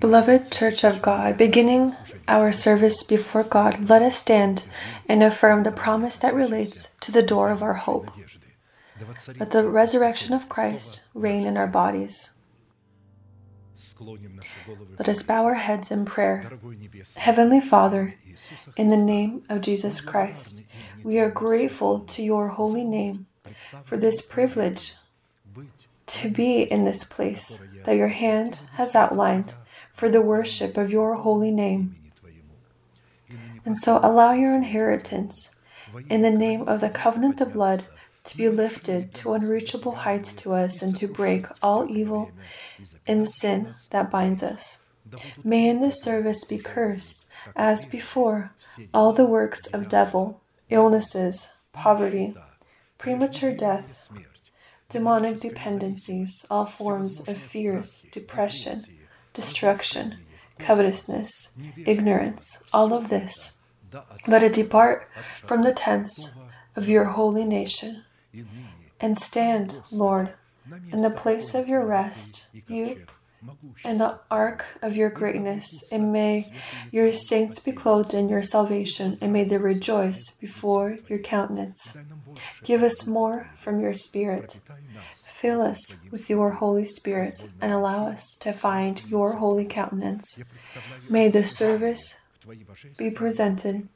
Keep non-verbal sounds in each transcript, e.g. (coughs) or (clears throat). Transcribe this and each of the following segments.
Beloved Church of God, beginning our service before God, let us stand and affirm the promise that relates to the door of our hope. Let the resurrection of Christ reign in our bodies. Let us bow our heads in prayer. Heavenly Father, in the name of Jesus Christ, we are grateful to your holy name for this privilege to be in this place that your hand has outlined for the worship of your holy name. And so allow your inheritance in the name of the covenant of blood to be lifted to unreachable heights to us and to break all evil and sin that binds us. May in this service be cursed, as before, all the works of devil, illnesses, poverty, premature death, demonic dependencies, all forms of fears, depression, destruction, covetousness, ignorance, all of this. Let it depart from the tents of your holy nation and stand, Lord, in the place of your rest, you and the ark of your greatness, and may your saints be clothed in your salvation, and may they rejoice before your countenance. Give us more from your Spirit. Fill us with your Holy Spirit, and allow us to find your holy countenance. May the service be presented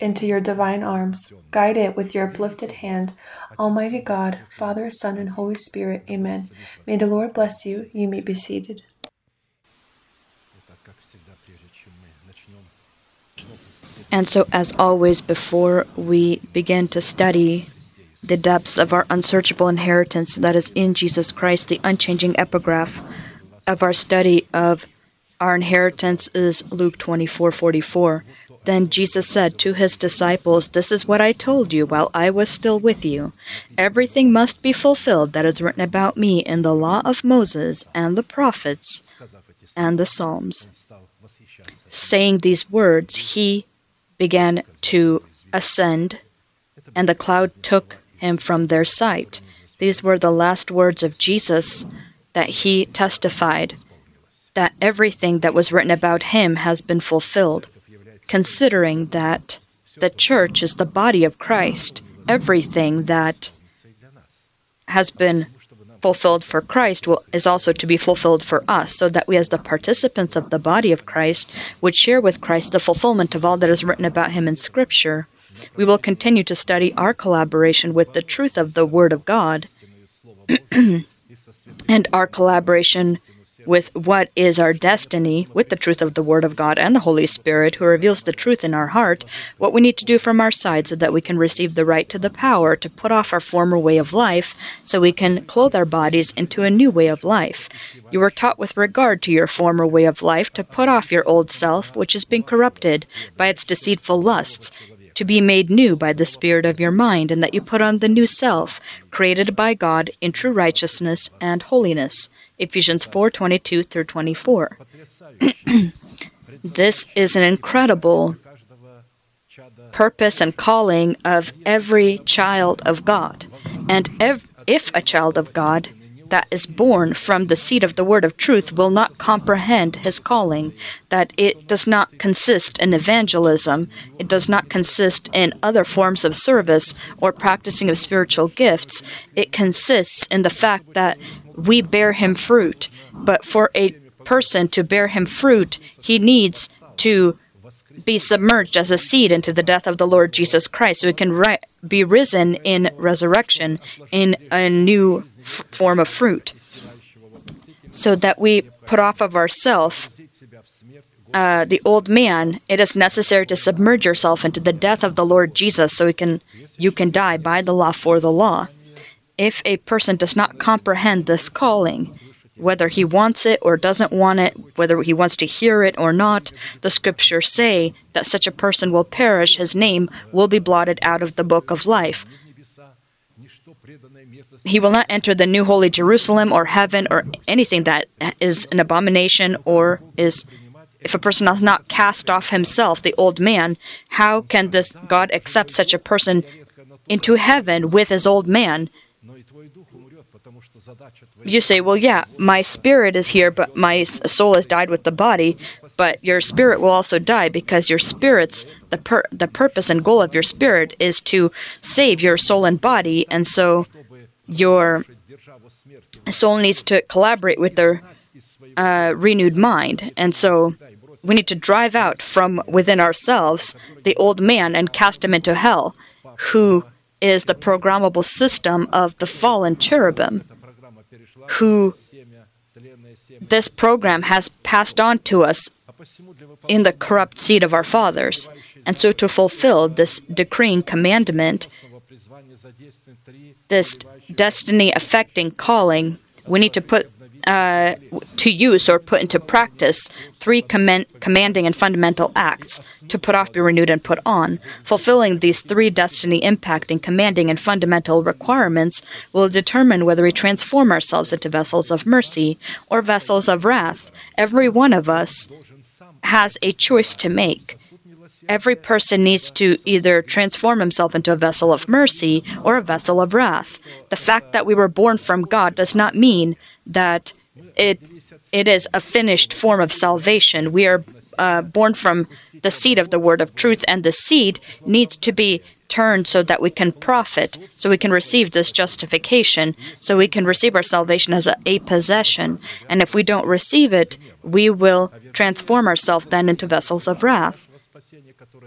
into your divine arms. Guide it with your uplifted hand. Almighty God, Father, Son, and Holy Spirit. Amen. May the Lord bless you. You may be seated. And so, as always, before we begin to study the depths of our unsearchable inheritance that is in Jesus Christ, the unchanging epigraph of our study of our inheritance is Luke 24 44. Then Jesus said to his disciples, This is what I told you while I was still with you. Everything must be fulfilled that is written about me in the law of Moses and the prophets and the Psalms. Saying these words, he began to ascend, and the cloud took him from their sight. These were the last words of Jesus that he testified that everything that was written about him has been fulfilled considering that the church is the body of Christ, everything that has been fulfilled for Christ will, is also to be fulfilled for us, so that we, as the participants of the body of Christ, would share with Christ the fulfillment of all that is written about him in Scripture. We will continue to study our collaboration with the truth of the Word of God (clears throat) and our collaboration with what is our destiny, with the truth of the Word of God and the Holy Spirit, who reveals the truth in our heart, what we need to do from our side so that we can receive the right to the power to put off our former way of life, so we can clothe our bodies into a new way of life. You were taught with regard to your former way of life to put off your old self, which has been corrupted by its deceitful lusts, to be made new by the Spirit of your mind, and that you put on the new self, created by God in true righteousness and holiness. Ephesians 4:22 through 24. (clears throat) this is an incredible purpose and calling of every child of God. And ev- if a child of God that is born from the seed of the word of truth will not comprehend his calling, that it does not consist in evangelism, it does not consist in other forms of service or practicing of spiritual gifts, it consists in the fact that we bear him fruit. But for a person to bear him fruit, he needs to be submerged as a seed into the death of the Lord Jesus Christ, so he can ri- be risen in resurrection in a new f- form of fruit. So that we put off of ourselves. uh, the old man, it is necessary to submerge yourself into the death of the Lord Jesus, so can you can die by the law for the law if a person does not comprehend this calling, whether he wants it or doesn't want it, whether he wants to hear it or not, the scriptures say that such a person will perish, his name will be blotted out of the book of life. He will not enter the new holy Jerusalem or heaven or anything that is an abomination or is if a person does not cast off himself, the old man, how can this God accept such a person into heaven with his old man you say, well, yeah, my spirit is here, but my soul has died with the body. But your spirit will also die because your spirit's the pur- the purpose and goal of your spirit is to save your soul and body, and so your soul needs to collaborate with their uh, renewed mind, and so we need to drive out from within ourselves the old man and cast him into hell, who is the programmable system of the fallen cherubim who this program has passed on to us in the corrupt seed of our fathers. And so, to fulfill this decreeing commandment, this destiny affecting calling, we need to put uh, to use or put into practice three command- commanding and fundamental acts to put off, be renewed, and put on. Fulfilling these three destiny impacting, commanding, and fundamental requirements will determine whether we transform ourselves into vessels of mercy or vessels of wrath. Every one of us has a choice to make. Every person needs to either transform himself into a vessel of mercy or a vessel of wrath. The fact that we were born from God does not mean that it it is a finished form of salvation. We are uh, born from the seed of the word of truth, and the seed needs to be turned so that we can profit, so we can receive this justification, so we can receive our salvation as a, a possession. And if we don't receive it, we will transform ourselves then into vessels of wrath.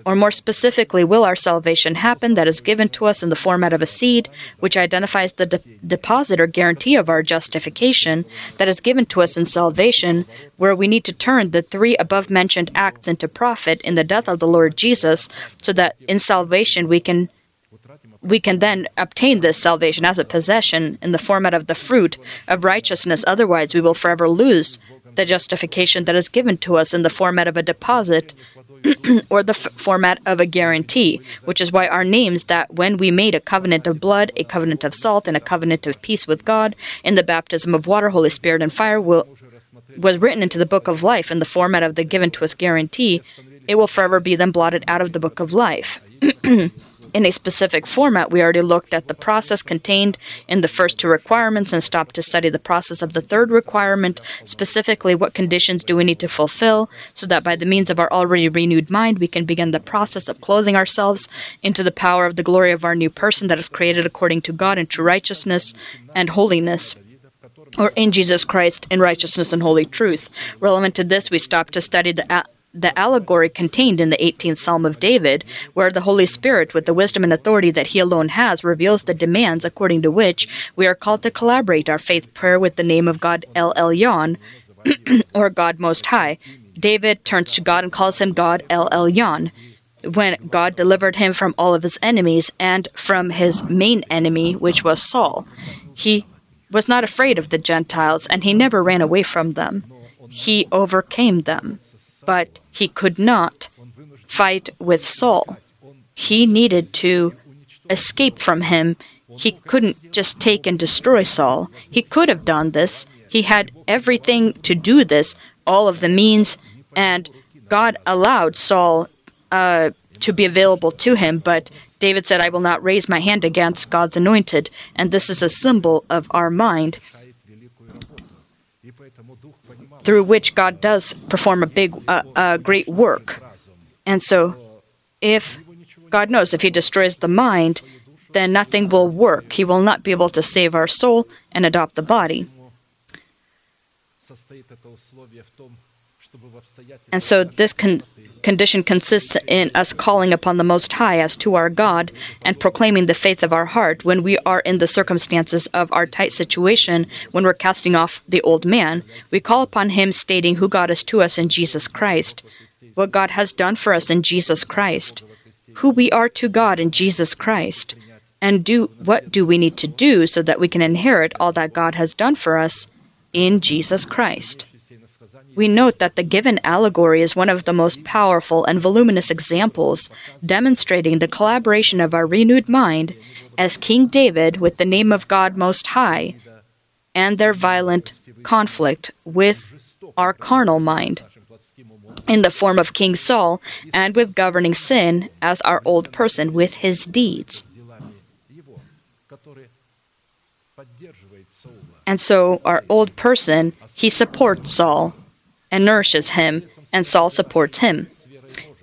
Or more specifically, will our salvation happen that is given to us in the format of a seed, which identifies the de- deposit or guarantee of our justification that is given to us in salvation, where we need to turn the three above mentioned acts into profit in the death of the Lord Jesus, so that in salvation we can we can then obtain this salvation as a possession in the format of the fruit of righteousness. Otherwise, we will forever lose the justification that is given to us in the format of a deposit (clears throat) or the f- format of a guarantee, which is why our names that when we made a covenant of blood, a covenant of salt, and a covenant of peace with God in the baptism of water, Holy Spirit, and fire will was written into the book of life in the format of the given to us guarantee, it will forever be then blotted out of the book of life. (clears throat) in a specific format, we already looked at the process contained in the first two requirements and stopped to study the process of the third requirement, specifically what conditions do we need to fulfill, so that by the means of our already renewed mind, we can begin the process of clothing ourselves into the power of the glory of our new person that is created according to God in true righteousness and holiness or in Jesus Christ in righteousness and holy truth. Relevant to this, we stopped to study the the allegory contained in the 18th Psalm of David, where the Holy Spirit, with the wisdom and authority that he alone has, reveals the demands according to which we are called to collaborate our faith prayer with the name of God El Elyon, (clears throat) or God Most High. David turns to God and calls him God El Elyon. When God delivered him from all of his enemies and from his main enemy, which was Saul, he was not afraid of the Gentiles and he never ran away from them. He overcame them but he could not fight with Saul. He needed to escape from him. He couldn't just take and destroy Saul. He could have done this. He had everything to do this, all of the means, and God allowed Saul uh, to be available to him, but David said, I will not raise my hand against God's anointed. And this is a symbol of our mind through which God does perform a big, uh, uh, great work. And so, if God knows if He destroys the mind, then nothing will work. He will not be able to save our soul and adopt the body. And so, this can condition consists in us calling upon the Most High as to our God and proclaiming the faith of our heart when we are in the circumstances of our tight situation, when we're casting off the old man. We call upon Him, stating who God is to us in Jesus Christ, what God has done for us in Jesus Christ, who we are to God in Jesus Christ, and do what do we need to do so that we can inherit all that God has done for us in Jesus Christ we note that the given allegory is one of the most powerful and voluminous examples demonstrating the collaboration of our renewed mind as King David with the name of God Most High and their violent conflict with our carnal mind in the form of King Saul and with governing sin as our old person with his deeds. And so our old person, he supports Saul and nourishes him, and Saul supports him.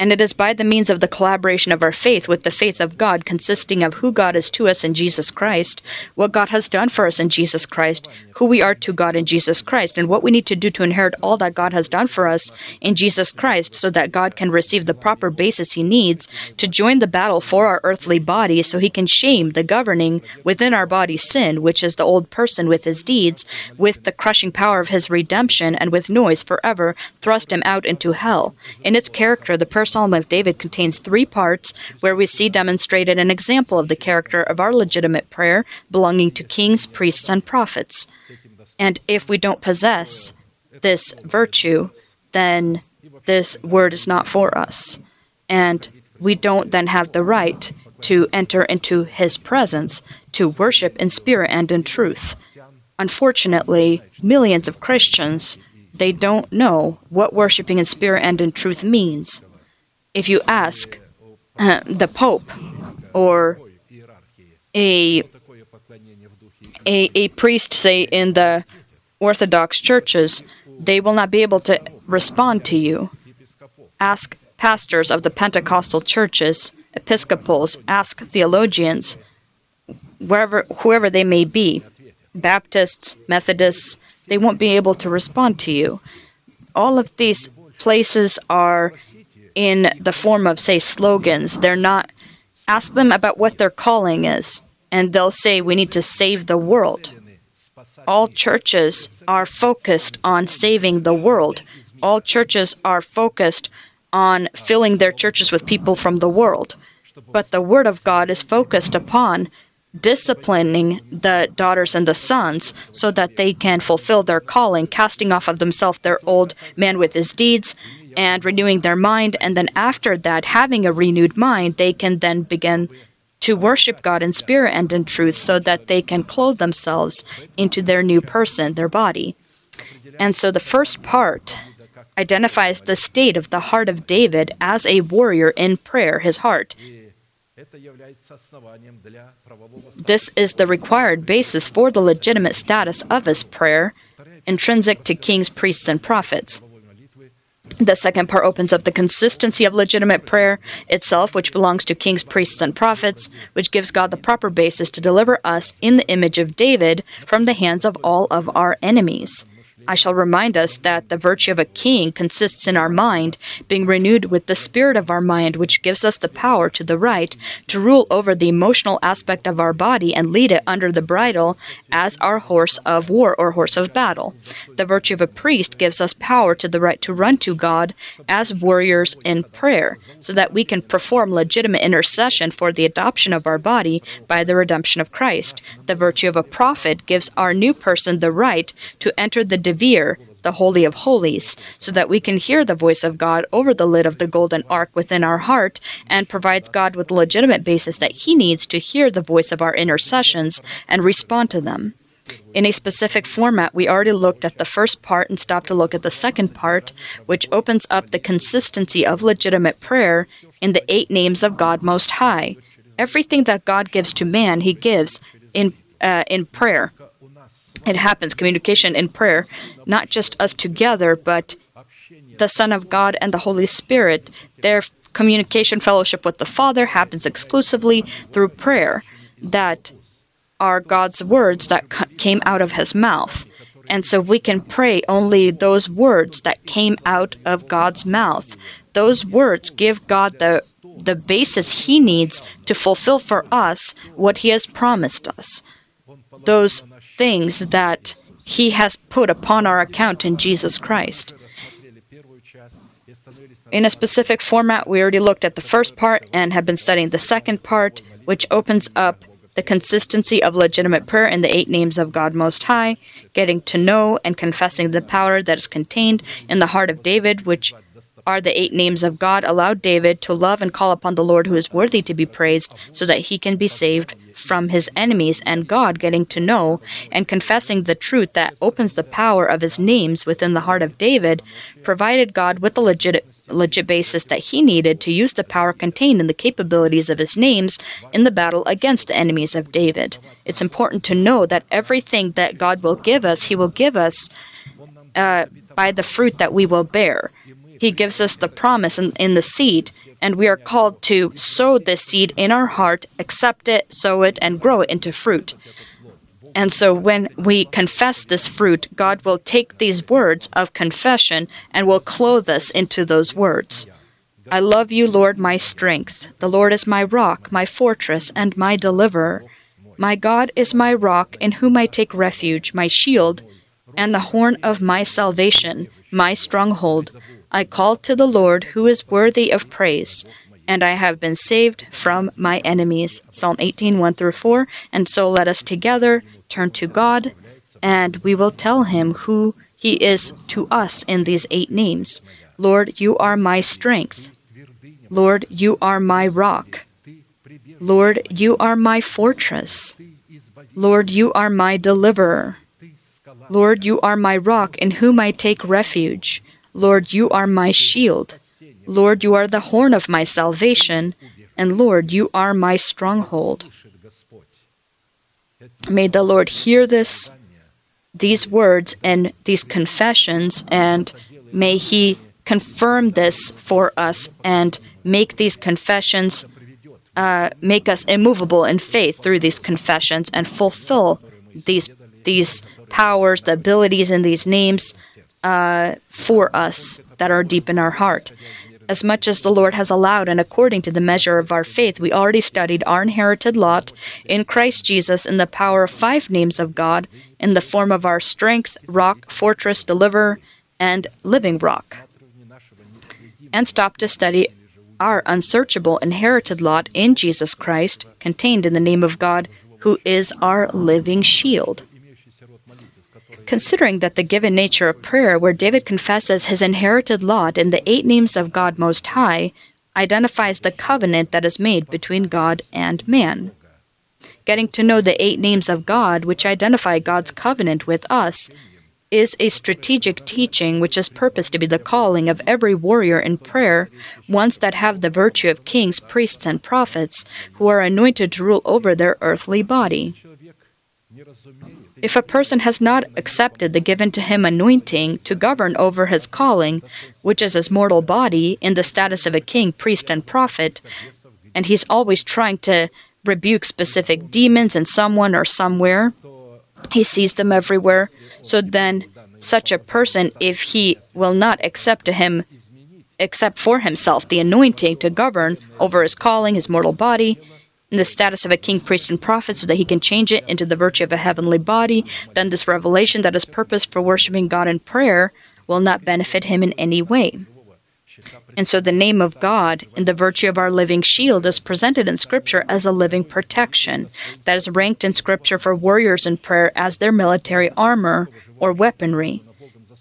And it is by the means of the collaboration of our faith with the faith of God, consisting of who God is to us in Jesus Christ, what God has done for us in Jesus Christ, who we are to God in Jesus Christ, and what we need to do to inherit all that God has done for us in Jesus Christ, so that God can receive the proper basis he needs to join the battle for our earthly body, so he can shame the governing within our body sin, which is the old person with his deeds, with the crushing power of his redemption, and with noise forever thrust him out into hell. In its character, the person Psalm of David contains three parts where we see demonstrated an example of the character of our legitimate prayer belonging to kings, priests, and prophets. And if we don't possess this virtue, then this word is not for us. And we don't then have the right to enter into his presence, to worship in spirit and in truth. Unfortunately, millions of Christians they don't know what worshiping in spirit and in truth means if you ask uh, the Pope or a, a, a priest, say, in the Orthodox churches, they will not be able to respond to you. Ask pastors of the Pentecostal churches, Episcopals, ask theologians, wherever, whoever they may be, Baptists, Methodists, they won't be able to respond to you. All of these places are in the form of, say, slogans. They're not. Ask them about what their calling is, and they'll say, We need to save the world. All churches are focused on saving the world. All churches are focused on filling their churches with people from the world. But the Word of God is focused upon disciplining the daughters and the sons so that they can fulfill their calling, casting off of themselves their old man with his deeds and renewing their mind. And then after that, having a renewed mind, they can then begin to worship God in spirit and in truth so that they can clothe themselves into their new person, their body. And so the first part identifies the state of the heart of David as a warrior in prayer, his heart. This is the required basis for the legitimate status of his prayer, intrinsic to kings, priests, and prophets. The second part opens up the consistency of legitimate prayer itself, which belongs to kings, priests, and prophets, which gives God the proper basis to deliver us in the image of David from the hands of all of our enemies. I shall remind us that the virtue of a king consists in our mind being renewed with the spirit of our mind, which gives us the power to the right to rule over the emotional aspect of our body and lead it under the bridle as our horse of war or horse of battle. The virtue of a priest gives us power to the right to run to God as warriors in prayer, so that we can perform legitimate intercession for the adoption of our body by the redemption of Christ. The virtue of a prophet gives our new person the right to enter the the Holy of Holies, so that we can hear the voice of God over the lid of the golden ark within our heart, and provides God with legitimate basis that He needs to hear the voice of our intercessions and respond to them. In a specific format, we already looked at the first part and stopped to look at the second part, which opens up the consistency of legitimate prayer in the eight names of God Most High. Everything that God gives to man, He gives in uh, in prayer it happens. Communication in prayer not just us together but the son of god and the holy spirit. Their communication fellowship with the father happens exclusively through prayer that are god's words that came out of his mouth. And so we can pray only those words that came out of god's mouth. Those words give god the the basis he needs to fulfill for us what he has promised us. Those things that He has put upon our account in Jesus Christ. In a specific format, we already looked at the first part and have been studying the second part, which opens up the consistency of legitimate prayer in the eight names of God Most High, getting to know and confessing the power that is contained in the heart of David, which are the eight names of God allowed David to love and call upon the Lord who is worthy to be praised so that he can be saved from his enemies and God getting to know and confessing the truth that opens the power of his names within the heart of David provided God with the legit legit basis that he needed to use the power contained in the capabilities of his names in the battle against the enemies of David. It's important to know that everything that God will give us, he will give us uh, by the fruit that we will bear. He gives us the promise in, in the seed, and we are called to sow this seed in our heart, accept it, sow it, and grow it into fruit. And so when we confess this fruit, God will take these words of confession and will clothe us into those words. I love you, Lord, my strength. The Lord is my rock, my fortress, and my deliverer. My God is my rock, in whom I take refuge, my shield, and the horn of my salvation, my stronghold. I called to the Lord, who is worthy of praise, and I have been saved from my enemies. Psalm 18, 1 through 4. And so let us together turn to God, and we will tell him who he is to us in these eight names. Lord, you are my strength. Lord, you are my rock. Lord, you are my fortress. Lord, you are my deliverer. Lord, you are my rock in whom I take refuge. Lord, you are my shield. Lord, you are the horn of my salvation. And Lord, you are my stronghold. May the Lord hear this, these words and these confessions, and may He confirm this for us and make these confessions, uh, make us immovable in faith through these confessions and fulfill these these powers, the abilities, and these names uh, for us that are deep in our heart. As much as the Lord has allowed, and according to the measure of our faith, we already studied our inherited lot in Christ Jesus in the power of five names of God, in the form of our strength, rock, fortress, deliverer, and living rock. And stop to study our unsearchable inherited lot in Jesus Christ, contained in the name of God, who is our living shield. Considering that the given nature of prayer, where David confesses his inherited lot in the eight names of God Most High, identifies the covenant that is made between God and man. Getting to know the eight names of God, which identify God's covenant with us, is a strategic teaching which is purposed to be the calling of every warrior in prayer, ones that have the virtue of kings, priests, and prophets, who are anointed to rule over their earthly body. If a person has not accepted the given to him anointing to govern over his calling, which is his mortal body, in the status of a king, priest, and prophet, and he's always trying to rebuke specific demons in someone or somewhere, he sees them everywhere. So then, such a person, if he will not accept to him, accept for himself the anointing to govern over his calling, his mortal body, in the status of a king, priest, and prophet so that he can change it into the virtue of a heavenly body, then this revelation that is purposed for worshiping God in prayer will not benefit him in any way. And so the name of God in the virtue of our living shield is presented in Scripture as a living protection that is ranked in Scripture for warriors in prayer as their military armor or weaponry.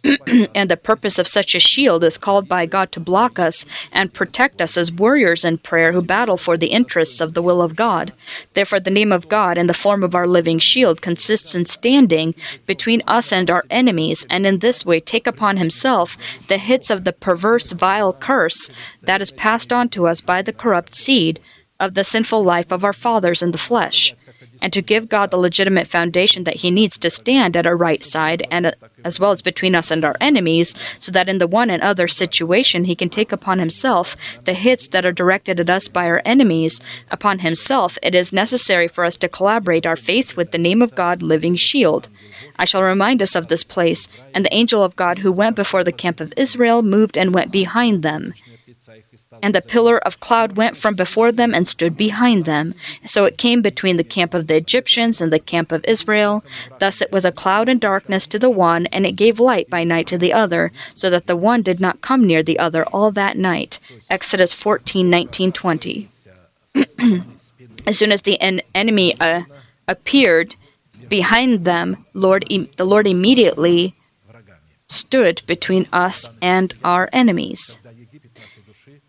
(clears throat) and the purpose of such a shield is called by God to block us and protect us as warriors in prayer who battle for the interests of the will of God. Therefore, the name of God in the form of our living shield consists in standing between us and our enemies, and in this way take upon himself the hits of the perverse, vile curse that is passed on to us by the corrupt seed of the sinful life of our fathers in the flesh and to give God the legitimate foundation that He needs to stand at our right side and uh, as well as between us and our enemies, so that in the one and other situation He can take upon Himself the hits that are directed at us by our enemies. Upon Himself, it is necessary for us to collaborate our faith with the name of God, living shield. I shall remind us of this place, and the angel of God who went before the camp of Israel moved and went behind them. And the pillar of cloud went from before them and stood behind them. So it came between the camp of the Egyptians and the camp of Israel. Thus it was a cloud and darkness to the one, and it gave light by night to the other, so that the one did not come near the other all that night. Exodus 14 19 20. (clears throat) as soon as the en- enemy uh, appeared behind them, Lord, e- the Lord immediately stood between us and our enemies.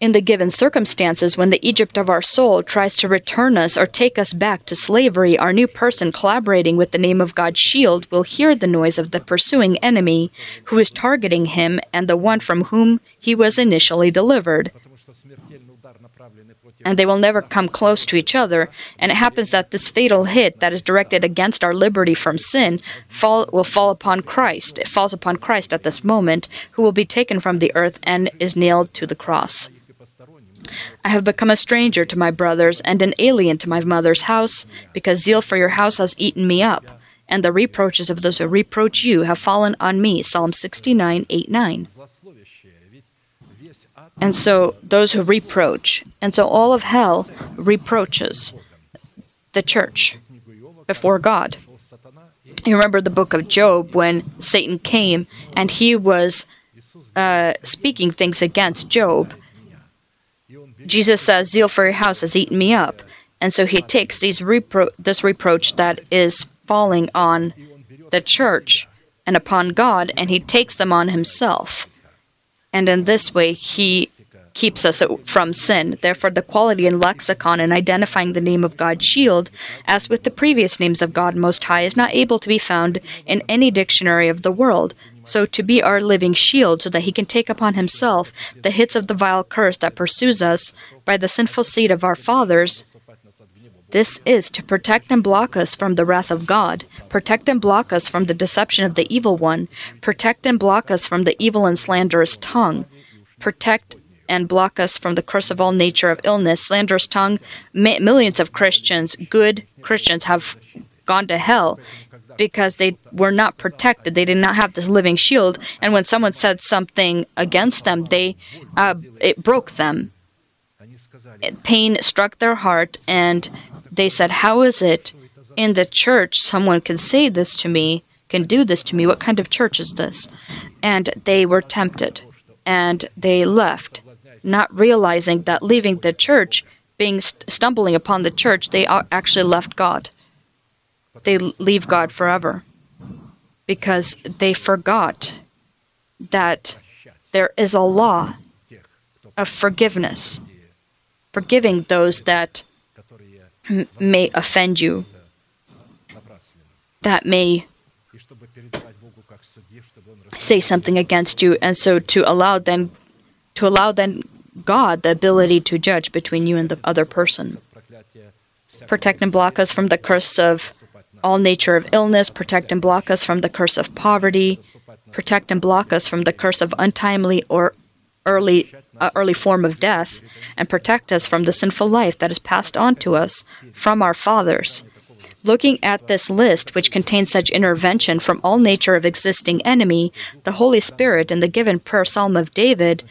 In the given circumstances, when the Egypt of our soul tries to return us or take us back to slavery, our new person collaborating with the name of God's shield will hear the noise of the pursuing enemy who is targeting him and the one from whom he was initially delivered. And they will never come close to each other. And it happens that this fatal hit that is directed against our liberty from sin fall, will fall upon Christ. It falls upon Christ at this moment, who will be taken from the earth and is nailed to the cross. I have become a stranger to my brothers and an alien to my mother's house, because zeal for your house has eaten me up, and the reproaches of those who reproach you have fallen on me. Psalm 69 8 9. And so those who reproach, and so all of hell reproaches the church before God. You remember the book of Job when Satan came and he was uh, speaking things against Job Jesus says, Zeal for your house has eaten me up. And so he takes these repro- this reproach that is falling on the church and upon God, and he takes them on himself. And in this way, he keeps us from sin. Therefore, the quality in lexicon in identifying the name of God's shield, as with the previous names of God Most High, is not able to be found in any dictionary of the world. So, to be our living shield, so that he can take upon himself the hits of the vile curse that pursues us by the sinful seed of our fathers, this is to protect and block us from the wrath of God, protect and block us from the deception of the evil one, protect and block us from the evil and slanderous tongue, protect and block us from the curse of all nature of illness, slanderous tongue. Ma- millions of Christians, good Christians, have gone to hell because they were not protected. They did not have this living shield, and when someone said something against them, they uh, it broke them. Pain struck their heart, and they said, "How is it in the church someone can say this to me, can do this to me? What kind of church is this?" And they were tempted, and they left, not realizing that leaving the church, being st- stumbling upon the church, they actually left God they leave God forever because they forgot that there is a law of forgiveness, forgiving those that may offend you, that may say something against you, and so to allow then to allow then God the ability to judge between you and the other person. Protect and block us from the curse of all nature of illness, protect and block us from the curse of poverty, protect and block us from the curse of untimely or early uh, early form of death, and protect us from the sinful life that is passed on to us from our fathers. Looking at this list, which contains such intervention from all nature of existing enemy, the Holy Spirit in the given prayer psalm of David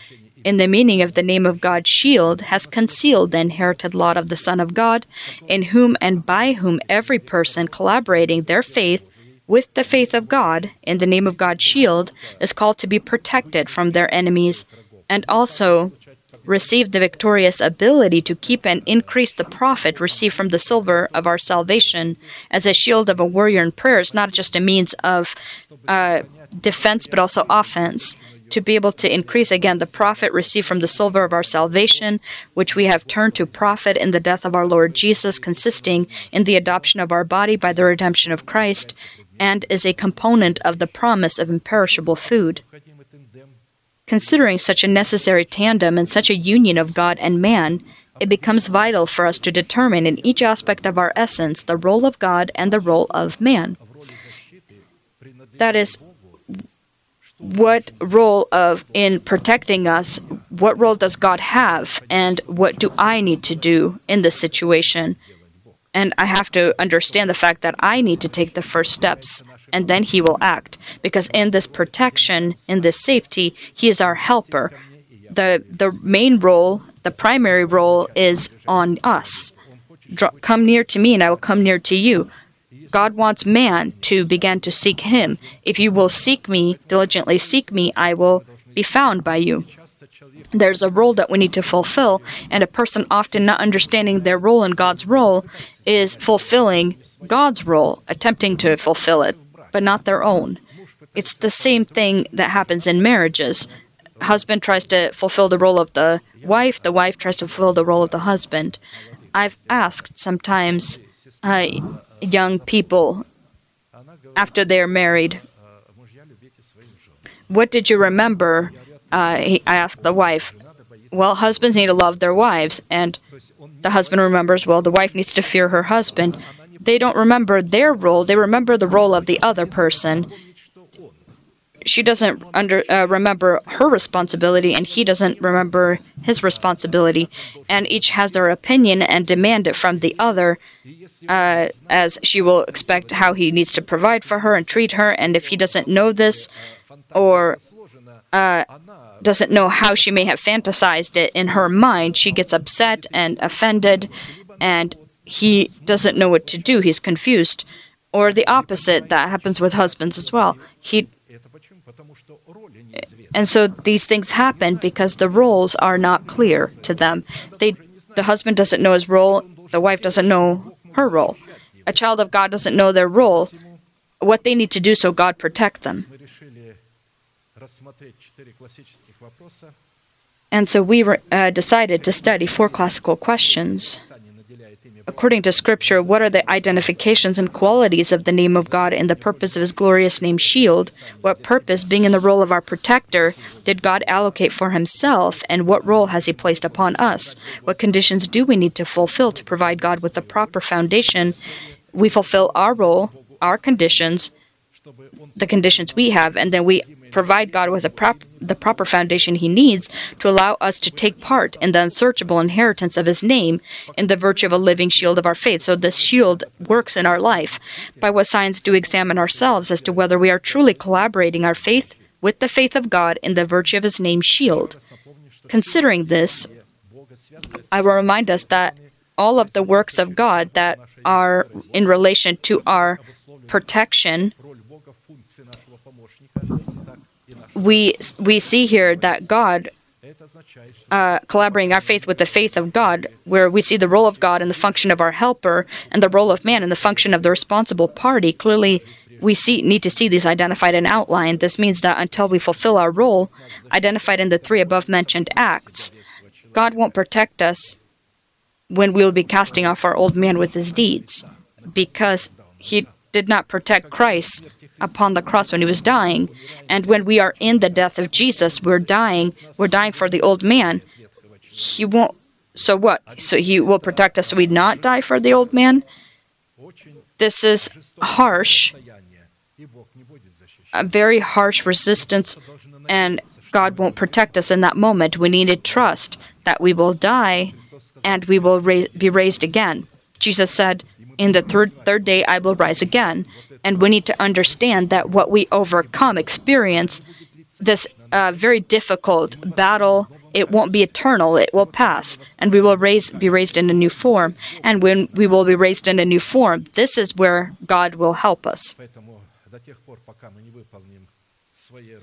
in the meaning of the name of God's shield, has concealed the inherited lot of the Son of God, in whom and by whom every person collaborating their faith with the faith of God in the name of God's shield is called to be protected from their enemies, and also receive the victorious ability to keep and increase the profit received from the silver of our salvation as a shield of a warrior in prayer is not just a means of uh, defense but also offense to be able to increase again the profit received from the silver of our salvation, which we have turned to profit in the death of our Lord Jesus, consisting in the adoption of our body by the redemption of Christ, and is a component of the promise of imperishable food. Considering such a necessary tandem and such a union of God and man, it becomes vital for us to determine in each aspect of our essence the role of God and the role of man. That is, what role of in protecting us what role does god have and what do i need to do in this situation? And i have to understand the fact that i need to take the first steps and then he will act. Because in this protection in this safety he is our helper. The the main role the primary role is on us. Draw, come near to me and i will come near to you God wants man to begin to seek him. If you will seek me, diligently seek me, I will be found by you. There's a role that we need to fulfill, and a person often not understanding their role in God's role is fulfilling God's role, attempting to fulfill it, but not their own. It's the same thing that happens in marriages. husband tries to fulfill the role of the wife, the wife tries to fulfill the role of the husband. I've asked sometimes uh, young people after they're married, what did you remember? Uh, he, I asked the wife. Well, husbands need to love their wives, and the husband remembers, well, the wife needs to fear her husband. They don't remember their role, they remember the role of the other person. She doesn't under uh, remember her responsibility, and he doesn't remember his responsibility, and each has their opinion and demand it from the other, uh, as she will expect how he needs to provide for her and treat her, and if he doesn't know this, or uh, doesn't know how she may have fantasized it in her mind, she gets upset and offended, and he doesn't know what to do. He's confused. Or the opposite, that happens with husbands as well. He and so these things happen because the roles are not clear to them. They, the husband doesn't know his role, the wife doesn't know her role. A child of God doesn't know their role, what they need to do so God protect them. And so we uh, decided to study four classical questions. According to Scripture, what are the identifications and qualities of the name of God and the purpose of His glorious name shield? What purpose, being in the role of our protector, did God allocate for Himself, and what role has He placed upon us? What conditions do we need to fulfill to provide God with the proper foundation? We fulfill our role, our conditions, the conditions we have, and then we provide God with prop- the proper foundation He needs to allow us to take part in the unsearchable inheritance of His name in the virtue of a living shield of our faith. So this shield works in our life. By what signs do we examine ourselves as to whether we are truly collaborating our faith with the faith of God in the virtue of His name shield? Considering this, I will remind us that all of the works of God that are in relation to our protection we we see here that God uh, collaborating our faith with the faith of God, where we see the role of God and the function of our helper, and the role of man and the function of the responsible party. Clearly, we see need to see these identified and outlined. This means that until we fulfill our role, identified in the three above mentioned acts, God won't protect us when we will be casting off our old man with his deeds, because He did not protect Christ upon the cross when he was dying. And when we are in the death of Jesus, we're dying. We're dying for the old man. He won't. So what? So he will protect us so we not die for the old man? This is harsh, a very harsh resistance, and God won't protect us in that moment. We need to trust that we will die and we will ra- be raised again. Jesus said, In the third, third day I will rise again. And we need to understand that what we overcome, experience, this uh, very difficult battle, it won't be eternal, it will pass, and we will raise, be raised in a new form. And when we will be raised in a new form, this is where God will help us.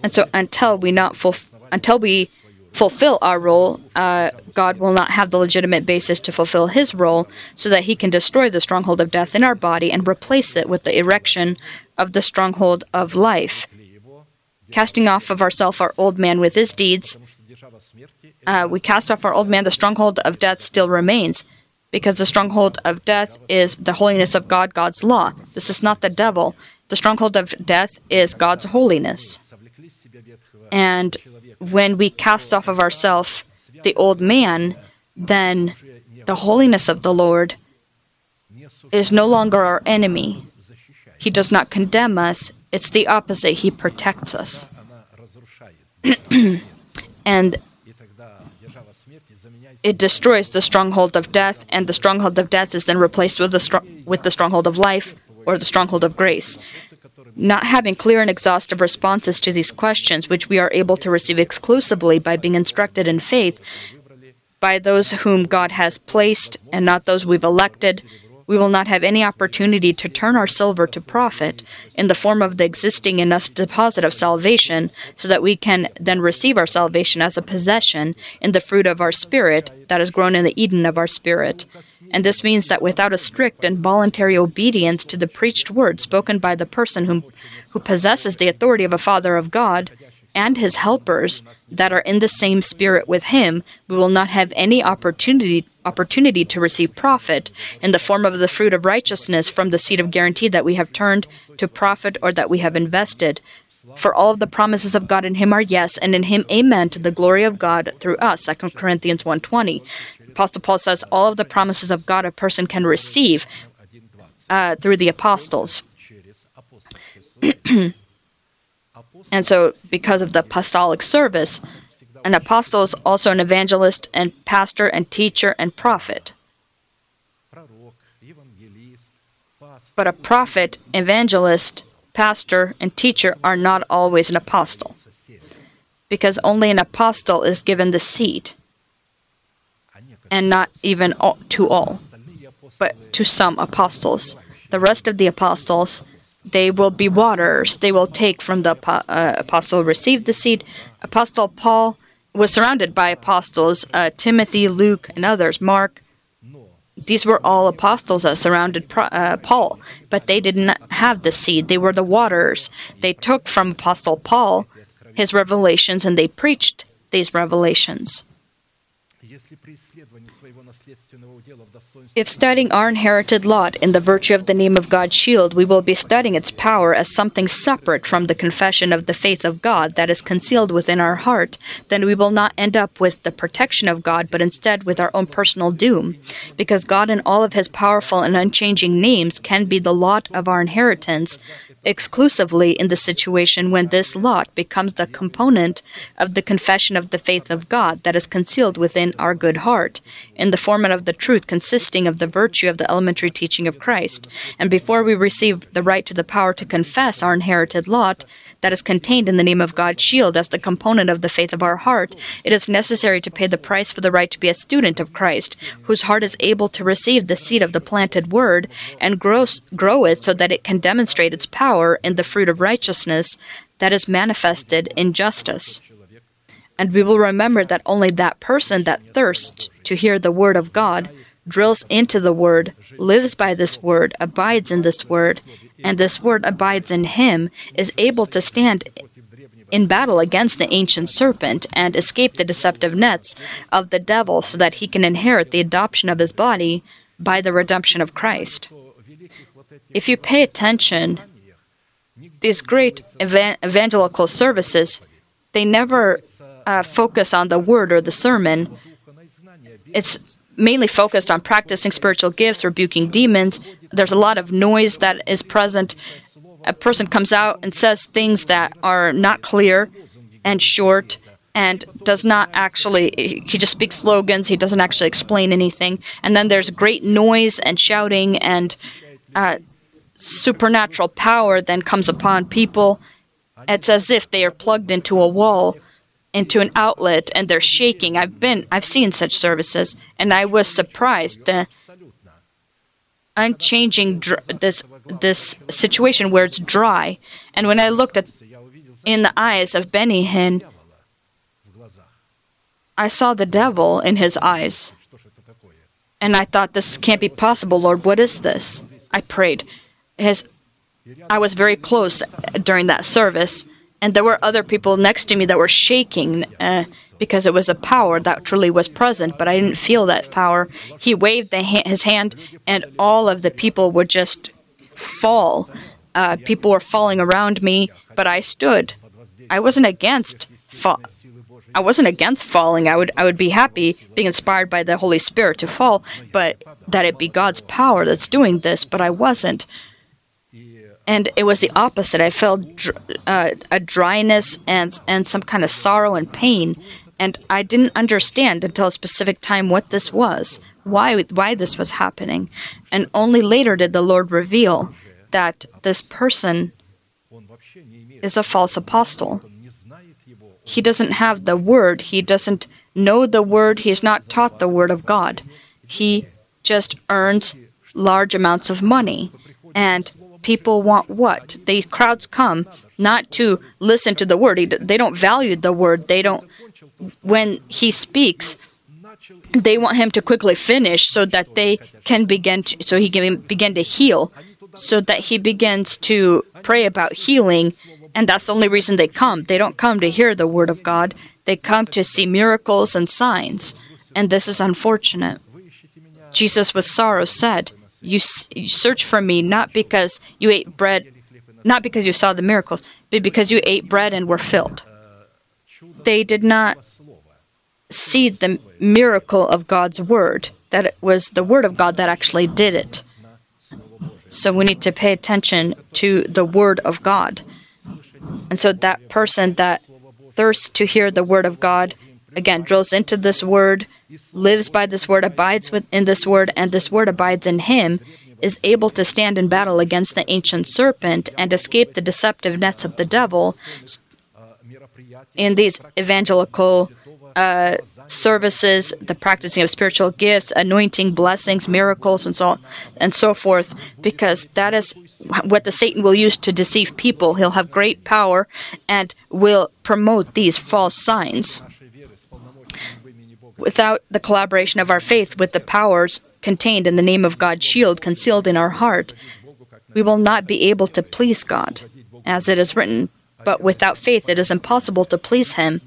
And so until we not fulf- until we fulfill our role, uh, God will not have the legitimate basis to fulfill his role so that he can destroy the stronghold of death in our body and replace it with the erection of the stronghold of life. Casting off of ourselves our old man with his deeds, uh, we cast off our old man, the stronghold of death still remains. Because the stronghold of death is the holiness of God, God's law. This is not the devil. The stronghold of death is God's holiness. And when we cast off of ourselves the old man, then the holiness of the Lord is no longer our enemy. He does not condemn us, it's the opposite. He protects us. (clears throat) and it destroys the stronghold of death, and the stronghold of death is then replaced with the, str- with the stronghold of life or the stronghold of grace not having clear and exhaustive responses to these questions, which we are able to receive exclusively by being instructed in faith by those whom God has placed and not those we've elected, we will not have any opportunity to turn our silver to profit in the form of the existing in us deposit of salvation, so that we can then receive our salvation as a possession in the fruit of our spirit that has grown in the Eden of our spirit. And this means that without a strict and voluntary obedience to the preached word spoken by the person whom, who possesses the authority of a Father of God, and his helpers that are in the same spirit with him, we will not have any opportunity opportunity to receive profit in the form of the fruit of righteousness from the seed of guarantee that we have turned to profit or that we have invested. For all of the promises of God in him are yes, and in him amen to the glory of God through us. 2 Corinthians 1.20. Apostle Paul says all of the promises of God a person can receive uh, through the apostles. (clears throat) (clears throat) and so, because of the apostolic service, an apostle is also an evangelist and pastor and teacher and prophet. But a prophet, evangelist, pastor, and teacher are not always an apostle, because only an apostle is given the seed, and not even all, to all, but to some apostles. The rest of the apostles, they will be waters. They will take from the uh, apostle received the seed. Apostle Paul was surrounded by apostles, uh, Timothy, Luke, and others, Mark. These were all apostles that surrounded uh, Paul, but they did not have the seed. They were the waters. They took from Apostle Paul his revelations and they preached these revelations. If studying our inherited lot in the virtue of the name of God's shield, we will be studying its power as something separate from the confession of the faith of God that is concealed within our heart, then we will not end up with the protection of God, but instead with our own personal doom. Because God, in all of his powerful and unchanging names, can be the lot of our inheritance exclusively in the situation when this lot becomes the component of the confession of the faith of God that is concealed within our good heart, in the format of the truth consisting of the virtue of the elementary teaching of Christ. And before we receive the right to the power to confess our inherited lot, that is contained in the name of God's shield as the component of the faith of our heart, it is necessary to pay the price for the right to be a student of Christ, whose heart is able to receive the seed of the planted word and grow, grow it so that it can demonstrate its power in the fruit of righteousness that is manifested in justice. And we will remember that only that person that thirsts to hear the word of God drills into the word, lives by this word, abides in this word, and this word abides in him, is able to stand in battle against the ancient serpent and escape the deceptive nets of the devil so that he can inherit the adoption of his body by the redemption of Christ. If you pay attention, these great evangelical services, they never uh, focus on the word or the sermon. It's mainly focused on practicing spiritual gifts, rebuking demons. There's a lot of noise that is present. A person comes out and says things that are not clear and short and does not actually, he just speaks slogans, he doesn't actually explain anything. And then there's great noise and shouting and uh, supernatural power then comes upon people. It's as if they are plugged into a wall into an outlet and they're shaking. I've been I've seen such services and I was surprised the unchanging dr- this this situation where it's dry. And when I looked at in the eyes of Benny Hinn, I saw the devil in his eyes. And I thought this can't be possible, Lord. What is this? I prayed. His I was very close during that service and there were other people next to me that were shaking uh, because it was a power that truly was present, but I didn't feel that power. He waved ha- his hand, and all of the people would just fall. Uh, people were falling around me, but I stood. I wasn't against fall. I wasn't against falling. I would I would be happy being inspired by the Holy Spirit to fall, but that it be God's power that's doing this. But I wasn't and it was the opposite. I felt dr- uh, a dryness and and some kind of sorrow and pain, and I didn't understand until a specific time what this was, why why this was happening, and only later did the Lord reveal that this person is a false apostle. He doesn't have the word. He doesn't know the word. He's not taught the word of God. He just earns large amounts of money and people want what? The crowds come not to listen to the word. They don't value the word. They don't. When he speaks, they want him to quickly finish so that they can begin to, so he can begin to heal, so that he begins to pray about healing And that's the only reason they come. They don't come to hear the word of God, they come to see miracles and signs. And this is unfortunate. Jesus, with sorrow, said, you, you search for me not because you ate bread, not because you saw the miracles, but because you ate bread and were filled. They did not see the miracle of God's word, that it was the word of God that actually did it. So we need to pay attention to the word of God. And so that person that thirsts to hear the word of God, again, drills into this word, lives by this word, abides within this word, and this word abides in him, is able to stand in battle against the ancient serpent and escape the deceptive nets of the devil in these evangelical uh, services, the practicing of spiritual gifts, anointing, blessings, miracles, and so and so forth, because that is what the Satan will use to deceive people. He'll have great power and will promote these false signs. Without the collaboration of our faith with the powers contained in the name of God's shield concealed in our heart, we will not be able to please God, as it is written. But without faith, it is impossible to please Him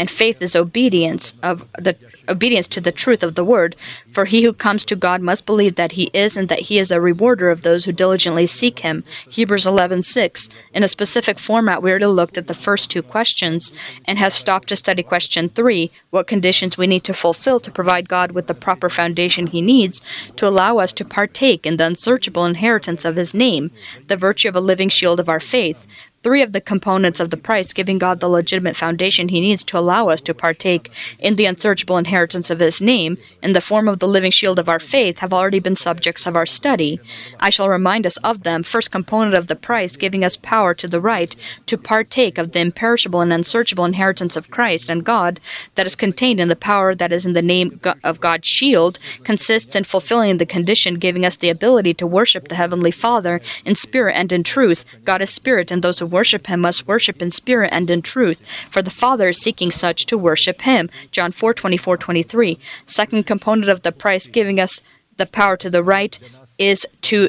and faith is obedience of the obedience to the truth of the word. For he who comes to God must believe that he is and that he is a rewarder of those who diligently seek him. Hebrews 11:6. In a specific format, we already looked at the first two questions and have stopped to study question 3, what conditions we need to fulfill to provide God with the proper foundation he needs to allow us to partake in the unsearchable inheritance of his name, the virtue of a living shield of our faith three of the components of the price, giving God the legitimate foundation he needs to allow us to partake in the unsearchable inheritance of his name, in the form of the living shield of our faith, have already been subjects of our study. I shall remind us of them. First component of the price, giving us power to the right to partake of the imperishable and unsearchable inheritance of Christ and God that is contained in the power that is in the name of God's shield, consists in fulfilling the condition giving us the ability to worship the Heavenly Father in spirit and in truth. God is spirit, and those who worship him must worship in spirit and in truth, for the Father is seeking such to worship him. John 4 24 23. Second component of the price giving us the power to the right is to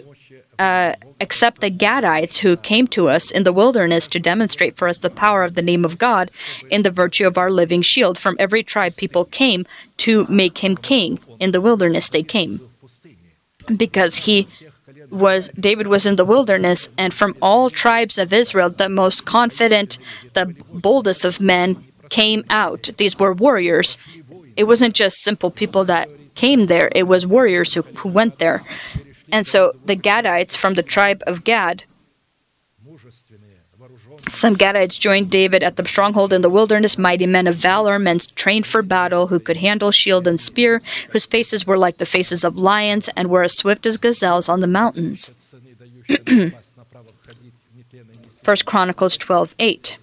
uh, accept the Gadites who came to us in the wilderness to demonstrate for us the power of the name of God in the virtue of our living shield. From every tribe, people came to make him king. In the wilderness, they came because he was David was in the wilderness, and from all tribes of Israel, the most confident, the boldest of men came out. These were warriors. It wasn't just simple people that came there, it was warriors who, who went there. And so the Gadites from the tribe of Gad some Gadites joined David at the stronghold in the wilderness, mighty men of valor, men trained for battle, who could handle shield and spear, whose faces were like the faces of lions, and were as swift as gazelles on the mountains. (clears throat) First Chronicles 12 8.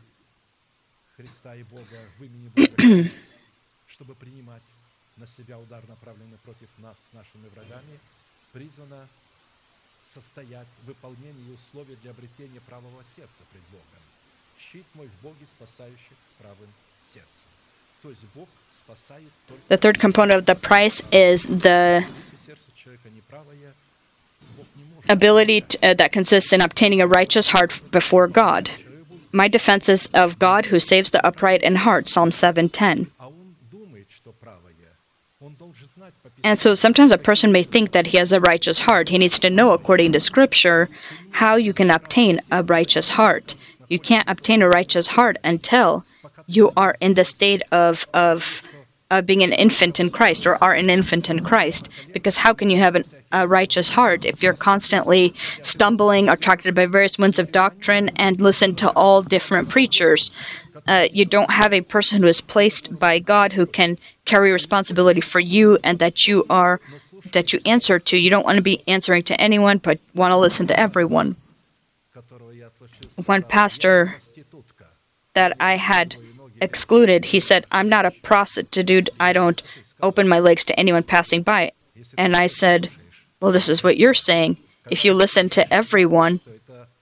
состоять в выполнении условий для обретения правого сердца пред Богом. The third component of the price is the ability to, uh, that consists in obtaining a righteous heart before God. My defense is of God who saves the upright in heart, Psalm 7:10. And so sometimes a person may think that he has a righteous heart. He needs to know, according to Scripture, how you can obtain a righteous heart. You can't obtain a righteous heart until you are in the state of, of, of being an infant in Christ or are an infant in Christ. Because how can you have an, a righteous heart if you're constantly stumbling, attracted by various winds of doctrine, and listen to all different preachers? Uh, you don't have a person who is placed by God who can carry responsibility for you and that you are that you answer to. You don't want to be answering to anyone, but want to listen to everyone. One pastor that I had excluded, he said, I'm not a prostitute. I don't open my legs to anyone passing by. And I said, Well, this is what you're saying. If you listen to everyone,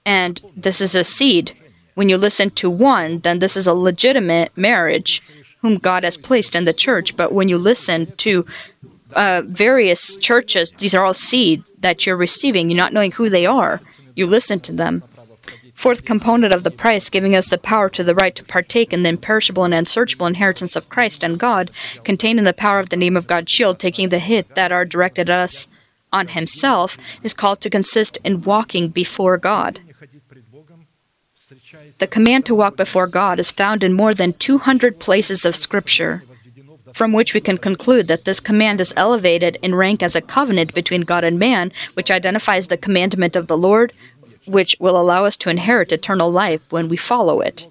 and this is a seed, when you listen to one, then this is a legitimate marriage whom God has placed in the church. But when you listen to uh, various churches, these are all seed that you're receiving. You're not knowing who they are. You listen to them. Fourth component of the price, giving us the power to the right to partake in the imperishable and unsearchable inheritance of Christ and God, contained in the power of the name of God's shield, taking the hit that are directed at us on Himself, is called to consist in walking before God. The command to walk before God is found in more than 200 places of Scripture, from which we can conclude that this command is elevated in rank as a covenant between God and man, which identifies the commandment of the Lord, which will allow us to inherit eternal life when we follow it.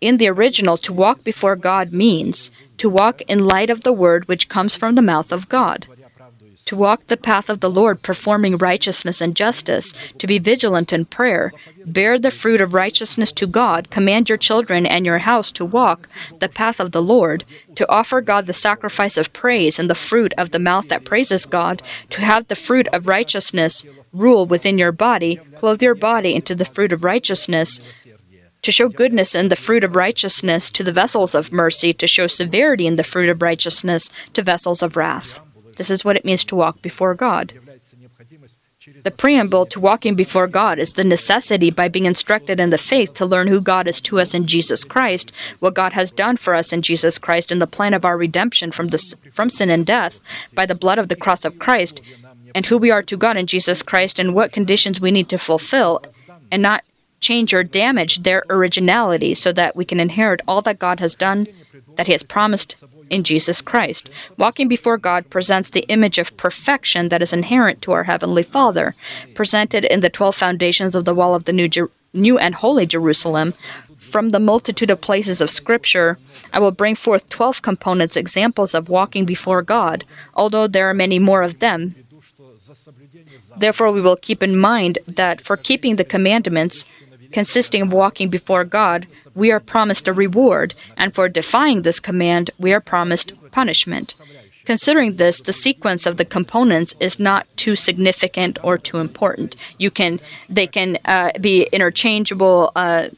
In the original, to walk before God means to walk in light of the word which comes from the mouth of God to walk the path of the Lord, performing righteousness and justice, to be vigilant in prayer, bear the fruit of righteousness to God, command your children and your house to walk the path of the Lord, to offer God the sacrifice of praise and the fruit of the mouth that praises God, to have the fruit of righteousness rule within your body, clothe your body into the fruit of righteousness, to show goodness in the fruit of righteousness to the vessels of mercy, to show severity in the fruit of righteousness to vessels of wrath. This is what it means to walk before God. The preamble to walking before God is the necessity by being instructed in the faith to learn who God is to us in Jesus Christ, what God has done for us in Jesus Christ, in the plan of our redemption from, the, from sin and death by the blood of the cross of Christ, and who we are to God in Jesus Christ, and what conditions we need to fulfill, and not change or damage their originality so that we can inherit all that God has done, that He has promised in Jesus Christ. Walking before God presents the image of perfection that is inherent to our Heavenly Father, presented in the 12 foundations of the wall of the New, Jer- New and Holy Jerusalem. From the multitude of places of Scripture, I will bring forth 12 components, examples of walking before God, although there are many more of them. Therefore, we will keep in mind that for keeping the commandments, consisting of walking before God, we are promised a reward, and for defying this command, we are promised punishment. Considering this, the sequence of the components is not too significant or too important. You can, they can uh, be interchangeable. Uh,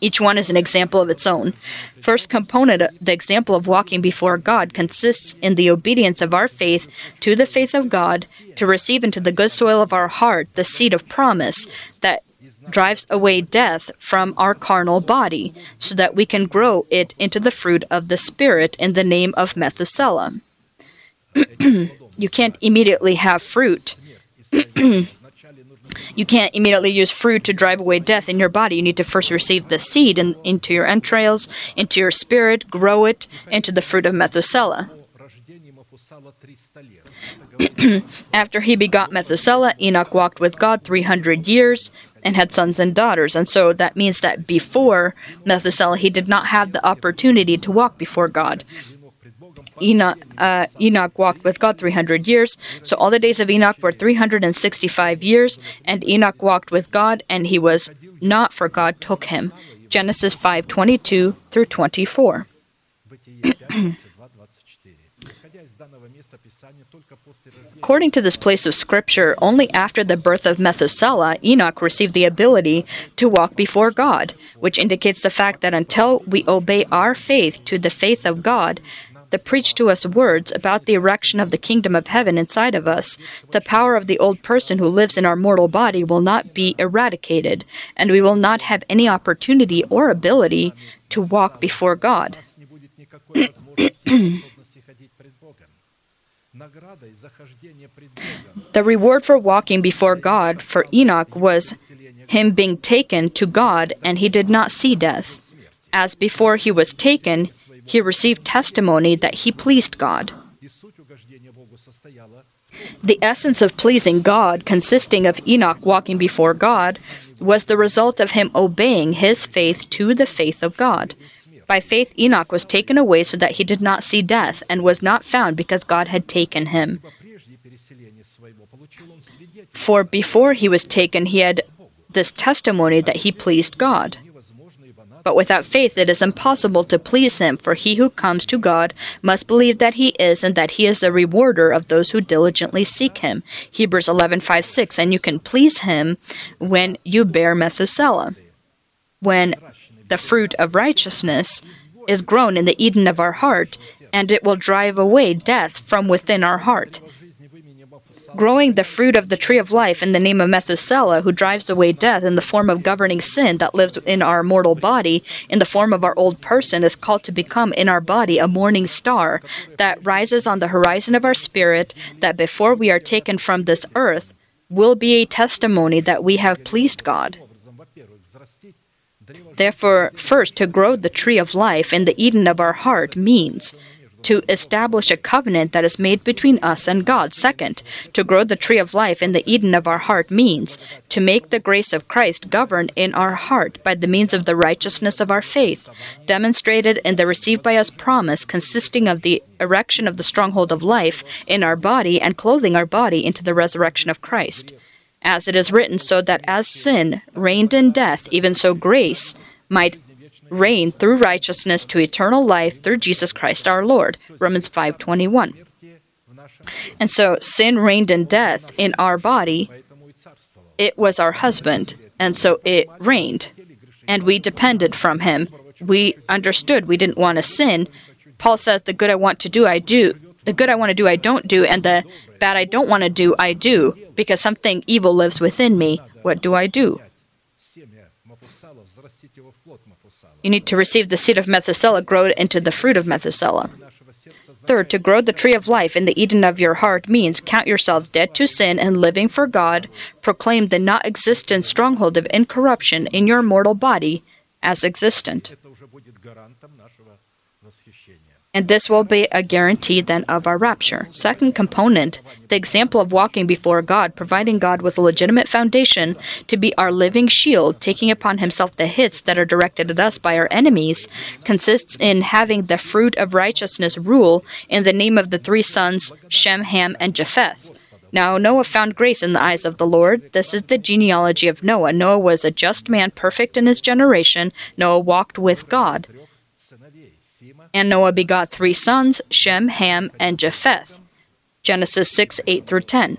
each one is an example of its own. First component, the example of walking before God, consists in the obedience of our faith to the faith of God to receive into the good soil of our heart the seed of promise that drives away death from our carnal body, so that we can grow it into the fruit of the Spirit in the name of Methuselah. (clears throat) you can't immediately have fruit. (clears throat) you can't immediately use fruit to drive away death in your body. You need to first receive the seed in, into your entrails, into your spirit, grow it into the fruit of Methuselah. (clears throat) After he begot Methuselah, Enoch walked with God 300 years and had sons and daughters. And so that means that before Methuselah, he did not have the opportunity to walk before God. Enoch, uh, Enoch walked with God 300 years. So all the days of Enoch were 365 years, and Enoch walked with God, and he was not, for God took him. Genesis 5:22 through 24. (clears throat) According to this place of Scripture, only after the birth of Methuselah, Enoch received the ability to walk before God, which indicates the fact that until we obey our faith to the faith of God, the preach to us words about the erection of the kingdom of heaven inside of us, the power of the old person who lives in our mortal body will not be eradicated, and we will not have any opportunity or ability to walk before God. (coughs) The reward for walking before God for Enoch was him being taken to God, and he did not see death. As before he was taken, he received testimony that he pleased God. The essence of pleasing God, consisting of Enoch walking before God, was the result of him obeying his faith to the faith of God. By faith, Enoch was taken away so that he did not see death, and was not found because God had taken him. For before he was taken, he had this testimony that he pleased God. But without faith, it is impossible to please him, for he who comes to God must believe that he is, and that he is the rewarder of those who diligently seek him. Hebrews 11 5 6. And you can please him when you bear Methuselah. When the fruit of righteousness is grown in the Eden of our heart, and it will drive away death from within our heart. Growing the fruit of the tree of life in the name of Methuselah, who drives away death in the form of governing sin that lives in our mortal body, in the form of our old person, is called to become in our body a morning star that rises on the horizon of our spirit, that before we are taken from this earth, will be a testimony that we have pleased God. Therefore, first, to grow the tree of life in the Eden of our heart means to establish a covenant that is made between us and God. Second, to grow the tree of life in the Eden of our heart means to make the grace of Christ govern in our heart by the means of the righteousness of our faith, demonstrated in the received by us promise consisting of the erection of the stronghold of life in our body and clothing our body into the resurrection of Christ. As it is written, so that as sin reigned in death, even so grace might reign through righteousness to eternal life through Jesus Christ our Lord. Romans 5:21. And so sin reigned in death in our body. It was our husband, and so it reigned. And we depended from him. We understood we didn't want to sin. Paul says the good I want to do I do. The good I want to do I don't do and the bad I don't want to do I do because something evil lives within me. What do I do? You need to receive the seed of Methuselah, grow it into the fruit of Methuselah. Third, to grow the tree of life in the Eden of your heart means count yourself dead to sin and living for God, proclaim the not existent stronghold of incorruption in your mortal body as existent and this will be a guarantee then of our rapture. Second component, the example of walking before God, providing God with a legitimate foundation to be our living shield, taking upon himself the hits that are directed at us by our enemies, consists in having the fruit of righteousness rule in the name of the three sons, Shem, Ham, and Japheth. Now Noah found grace in the eyes of the Lord. This is the genealogy of Noah. Noah was a just man, perfect in his generation. Noah walked with God. And Noah begot three sons, Shem, Ham, and Japheth. Genesis 6 8 through 10.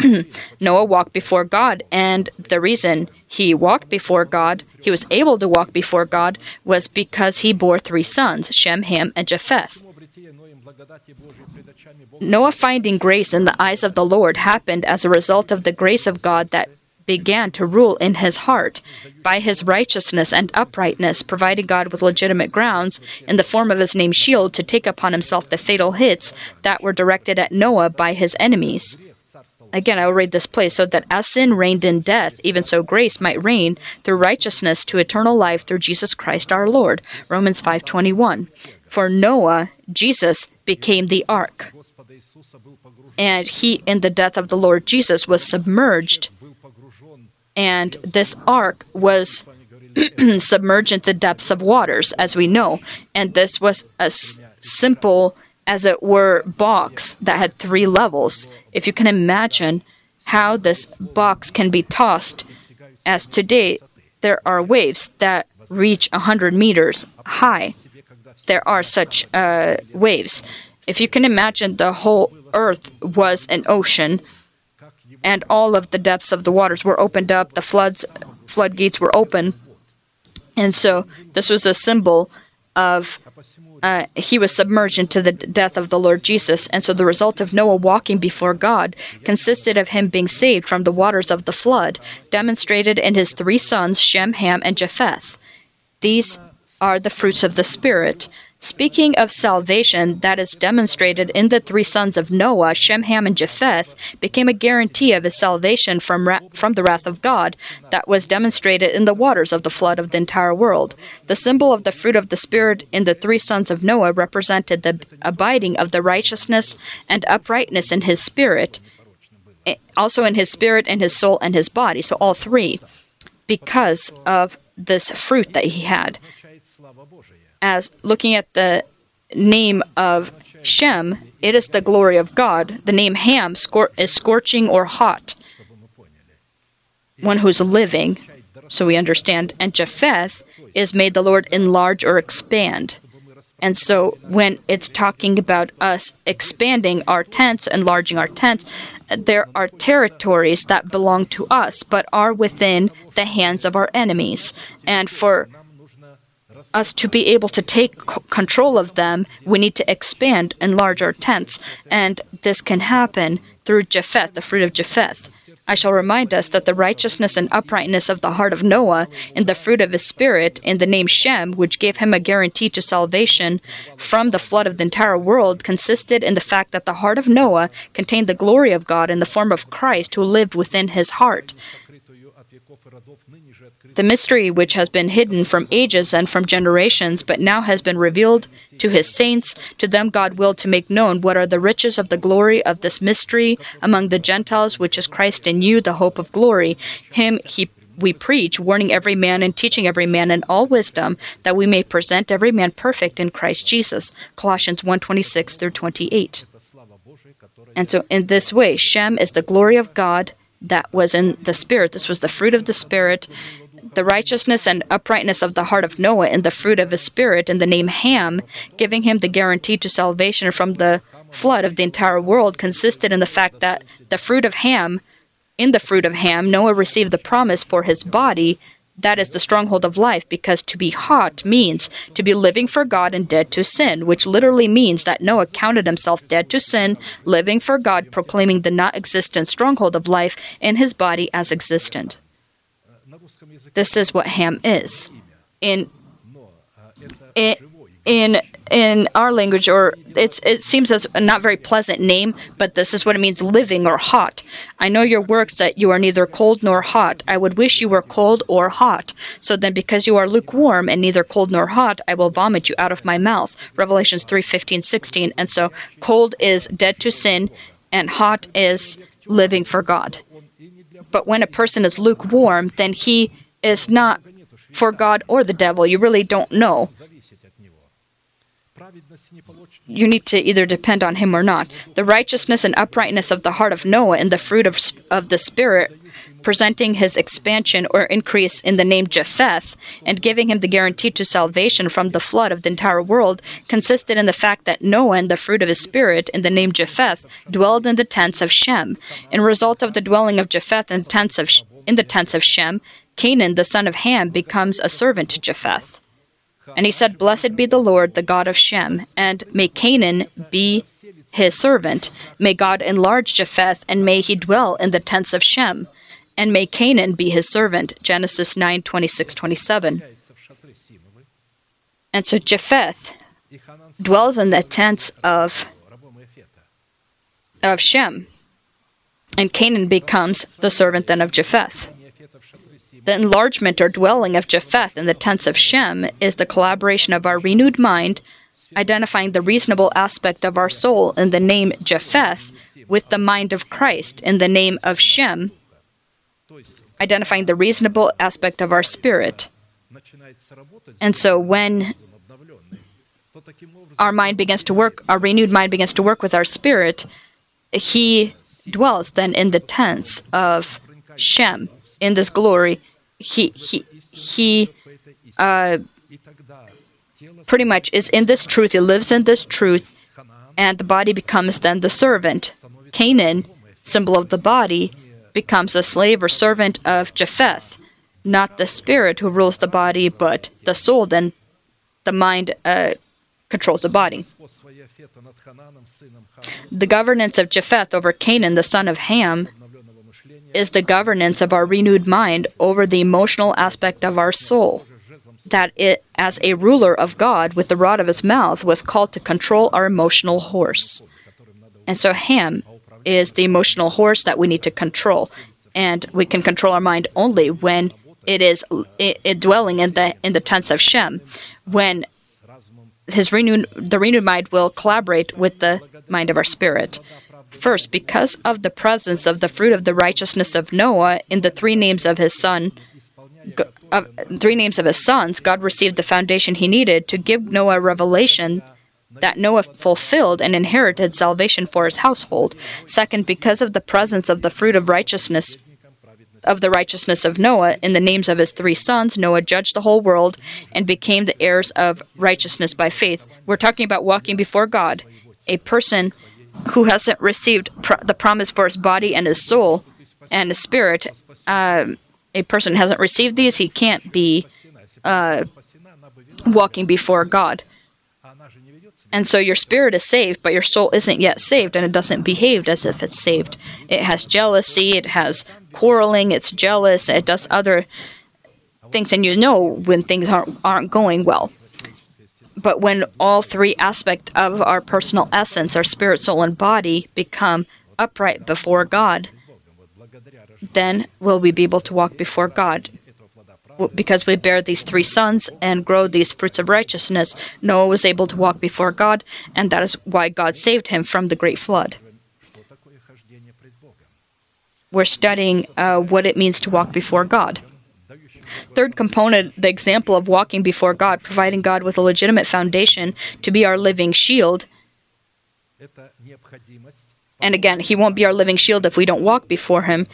(clears throat) Noah walked before God, and the reason he walked before God, he was able to walk before God, was because he bore three sons, Shem, Ham, and Japheth. Noah finding grace in the eyes of the Lord happened as a result of the grace of God that began to rule in his heart by his righteousness and uprightness, providing God with legitimate grounds in the form of his name shield to take upon himself the fatal hits that were directed at Noah by his enemies. Again, I will read this place so that as sin reigned in death, even so grace might reign through righteousness to eternal life through Jesus Christ our Lord. Romans 5:21. For Noah, Jesus became the ark. And he in the death of the Lord Jesus was submerged and this ark was (clears throat) submerged the depths of waters, as we know. And this was a s- simple, as it were, box that had three levels. If you can imagine how this box can be tossed, as today there are waves that reach 100 meters high. There are such uh, waves. If you can imagine the whole earth was an ocean, and all of the depths of the waters were opened up. The floods, floodgates were open, and so this was a symbol of uh, he was submerged into the death of the Lord Jesus. And so the result of Noah walking before God consisted of him being saved from the waters of the flood, demonstrated in his three sons, Shem, Ham, and Japheth. These are the fruits of the Spirit. Speaking of salvation that is demonstrated in the three sons of Noah, Shem, Ham, and Japheth, became a guarantee of his salvation from, ra- from the wrath of God that was demonstrated in the waters of the flood of the entire world. The symbol of the fruit of the Spirit in the three sons of Noah represented the abiding of the righteousness and uprightness in his spirit, eh, also in his spirit and his soul and his body. So all three, because of this fruit that he had as looking at the name of Shem, it is the glory of God. The name Ham is scorching or hot, one who's living, so we understand. And Japheth is made the Lord enlarge or expand. And so when it's talking about us expanding our tents, enlarging our tents, there are territories that belong to us but are within the hands of our enemies. And for us to be able to take control of them, we need to expand, and enlarge our tents, and this can happen through Japheth, the fruit of Japheth. I shall remind us that the righteousness and uprightness of the heart of Noah in the fruit of his spirit in the name Shem, which gave him a guarantee to salvation from the flood of the entire world, consisted in the fact that the heart of Noah contained the glory of God in the form of Christ who lived within his heart. The mystery which has been hidden from ages and from generations, but now has been revealed to his saints, to them God willed to make known what are the riches of the glory of this mystery among the Gentiles, which is Christ in you, the hope of glory. Him he we preach, warning every man and teaching every man in all wisdom, that we may present every man perfect in Christ Jesus. Colossians 1:26 through 28. And so in this way, Shem is the glory of God that was in the Spirit. This was the fruit of the Spirit the righteousness and uprightness of the heart of Noah in the fruit of his spirit in the name Ham, giving him the guarantee to salvation from the flood of the entire world, consisted in the fact that the fruit of Ham, in the fruit of Ham, Noah received the promise for his body. That is the stronghold of life, because to be hot means to be living for God and dead to sin, which literally means that Noah counted himself dead to sin, living for God, proclaiming the not existent stronghold of life in his body as existent. This is what ham is. In in in, our language, or it's it seems as a not very pleasant name, but this is what it means: living or hot. I know your works that you are neither cold nor hot. I would wish you were cold or hot. So then, because you are lukewarm and neither cold nor hot, I will vomit you out of my mouth. Revelations 3, 15, 16. And so, cold is dead to sin, and hot is living for God. But when a person is lukewarm, then he is not for God or the devil. You really don't know. You need to either depend on him or not. The righteousness and uprightness of the heart of Noah and the fruit of, of the Spirit, presenting his expansion or increase in the name Japheth, and giving him the guarantee to salvation from the flood of the entire world, consisted in the fact that Noah and the fruit of his Spirit in the name Japheth dwelled in the tents of Shem. In result of the dwelling of Japheth in tents of, in the tents of Shem, Canaan, the son of Ham, becomes a servant to Japheth. And he said, Blessed be the Lord, the God of Shem, and may Canaan be his servant. May God enlarge Japheth, and may he dwell in the tents of Shem. And may Canaan be his servant. Genesis 9 26 27. And so Japheth dwells in the tents of, of Shem. And Canaan becomes the servant then of Japheth. The enlargement or dwelling of Japheth in the tents of Shem is the collaboration of our renewed mind, identifying the reasonable aspect of our soul in the name Japheth with the mind of Christ in the name of Shem, identifying the reasonable aspect of our spirit. And so when our mind begins to work, our renewed mind begins to work with our spirit, he dwells then in the tents of Shem in this glory he he he uh, pretty much is in this truth. He lives in this truth, and the body becomes then the servant. Canaan, symbol of the body, becomes a slave or servant of Japheth, not the spirit who rules the body, but the soul. Then the mind uh, controls the body. The governance of Japheth over Canaan, the son of Ham, is the governance of our renewed mind over the emotional aspect of our soul. That it, as a ruler of God with the rod of his mouth, was called to control our emotional horse. And so Ham is the emotional horse that we need to control. And we can control our mind only when it is it, it dwelling in the in the tents of Shem, when his renewed the renewed mind will collaborate with the mind of our spirit. First, because of the presence of the fruit of the righteousness of Noah in the three names of his son, three names of his sons, God received the foundation he needed to give Noah revelation that Noah fulfilled and inherited salvation for his household. Second, because of the presence of the fruit of righteousness of the righteousness of Noah in the names of his three sons, Noah judged the whole world and became the heirs of righteousness by faith. We're talking about walking before God. A person who hasn't received pr- the promise for his body and his soul and his spirit, uh, a person hasn't received these, he can't be uh, walking before God. And so your spirit is saved, but your soul isn't yet saved, and it doesn't behave as if it's saved. It has jealousy, it has quarreling, it's jealous, it does other things, and you know when things aren't, aren't going well. But when all three aspects of our personal essence, our spirit, soul, and body, become upright before God, then will we be able to walk before God because we bear these three sons and grow these fruits of righteousness, Noah was able to walk before God, and that is why God saved him from the great flood. We're studying uh, what it means to walk before God. Third component, the example of walking before God, providing God with a legitimate foundation to be our living shield. And again, He won't be our living shield if we don't walk before Him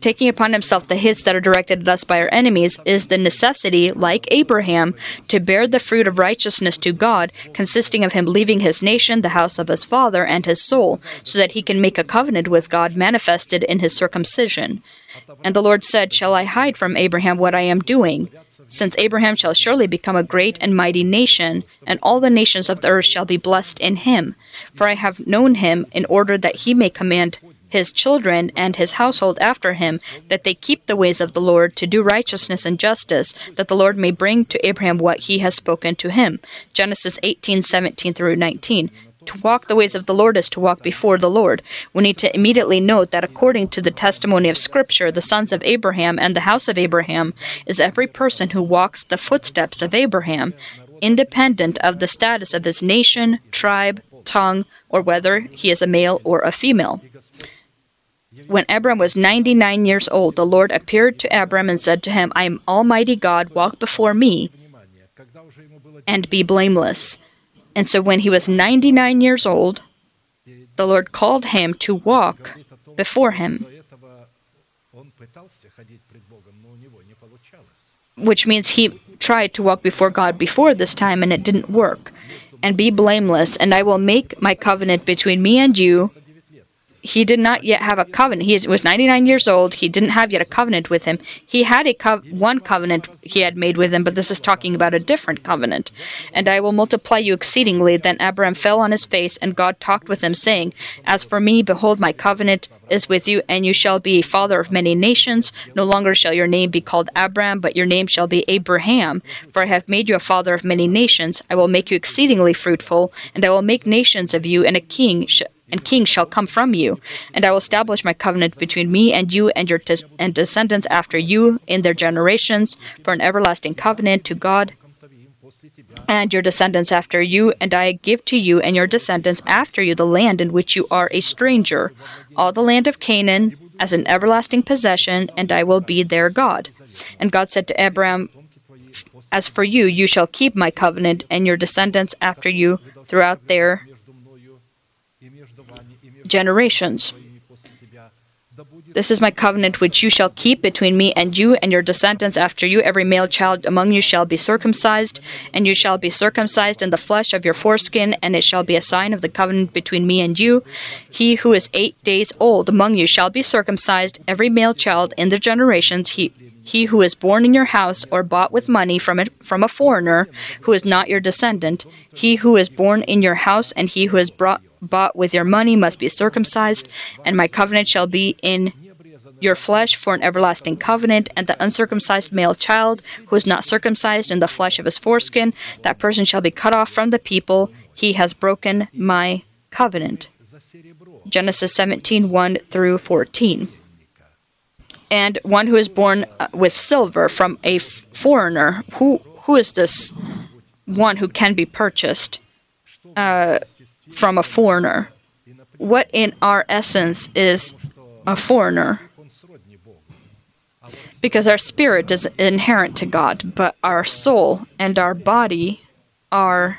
taking upon himself the hits that are directed at us by our enemies is the necessity, like Abraham, to bear the fruit of righteousness to God, consisting of him leaving his nation, the house of his father, and his soul, so that he can make a covenant with God manifested in his circumcision. And the Lord said, Shall I hide from Abraham what I am doing? Since Abraham shall surely become a great and mighty nation, and all the nations of the earth shall be blessed in him. For I have known him in order that he may command his children and his household after him, that they keep the ways of the Lord to do righteousness and justice, that the Lord may bring to Abraham what he has spoken to him. Genesis 18 17 through 19. To walk the ways of the Lord is to walk before the Lord. We need to immediately note that according to the testimony of Scripture, the sons of Abraham and the house of Abraham is every person who walks the footsteps of Abraham, independent of the status of his nation, tribe, tongue, or whether he is a male or a female. When Abram was 99 years old, the Lord appeared to Abram and said to him, I am Almighty God, walk before me and be blameless. And so when he was 99 years old, the Lord called him to walk before him. Which means he tried to walk before God before this time and it didn't work. And be blameless, and I will make my covenant between me and you he did not yet have a covenant. He was 99 years old. He didn't have yet a covenant with him. He had a co- one covenant he had made with him, but this is talking about a different covenant. And I will multiply you exceedingly. Then Abraham fell on his face, and God talked with him, saying, As for me, behold, my covenant is with you, and you shall be a father of many nations. No longer shall your name be called Abram, but your name shall be Abraham. For I have made you a father of many nations. I will make you exceedingly fruitful, and I will make nations of you, and a king and kings shall come from you. And I will establish my covenant between me and you and your and descendants after you in their generations for an everlasting covenant to God and your descendants after you, and I give to you and your descendants after you the land in which you are a stranger, all the land of Canaan as an everlasting possession, and I will be their God. And God said to Abram, As for you, you shall keep my covenant, and your descendants after you throughout their generations. This is my covenant which you shall keep between me and you and your descendants after you. Every male child among you shall be circumcised, and you shall be circumcised in the flesh of your foreskin, and it shall be a sign of the covenant between me and you. He who is eight days old among you shall be circumcised, every male child in their generations. He he who is born in your house or bought with money from it from a foreigner who is not your descendant, he who is born in your house and he who is brought bought with your money must be circumcised, and my covenant shall be in your flesh for an everlasting covenant, and the uncircumcised male child who is not circumcised in the flesh of his foreskin, that person shall be cut off from the people. He has broken my covenant. Genesis 17 1 through 14. And one who is born uh, with silver from a foreigner. Who, who is this one who can be purchased? Uh, from a foreigner. What in our essence is a foreigner? Because our spirit is inherent to God, but our soul and our body are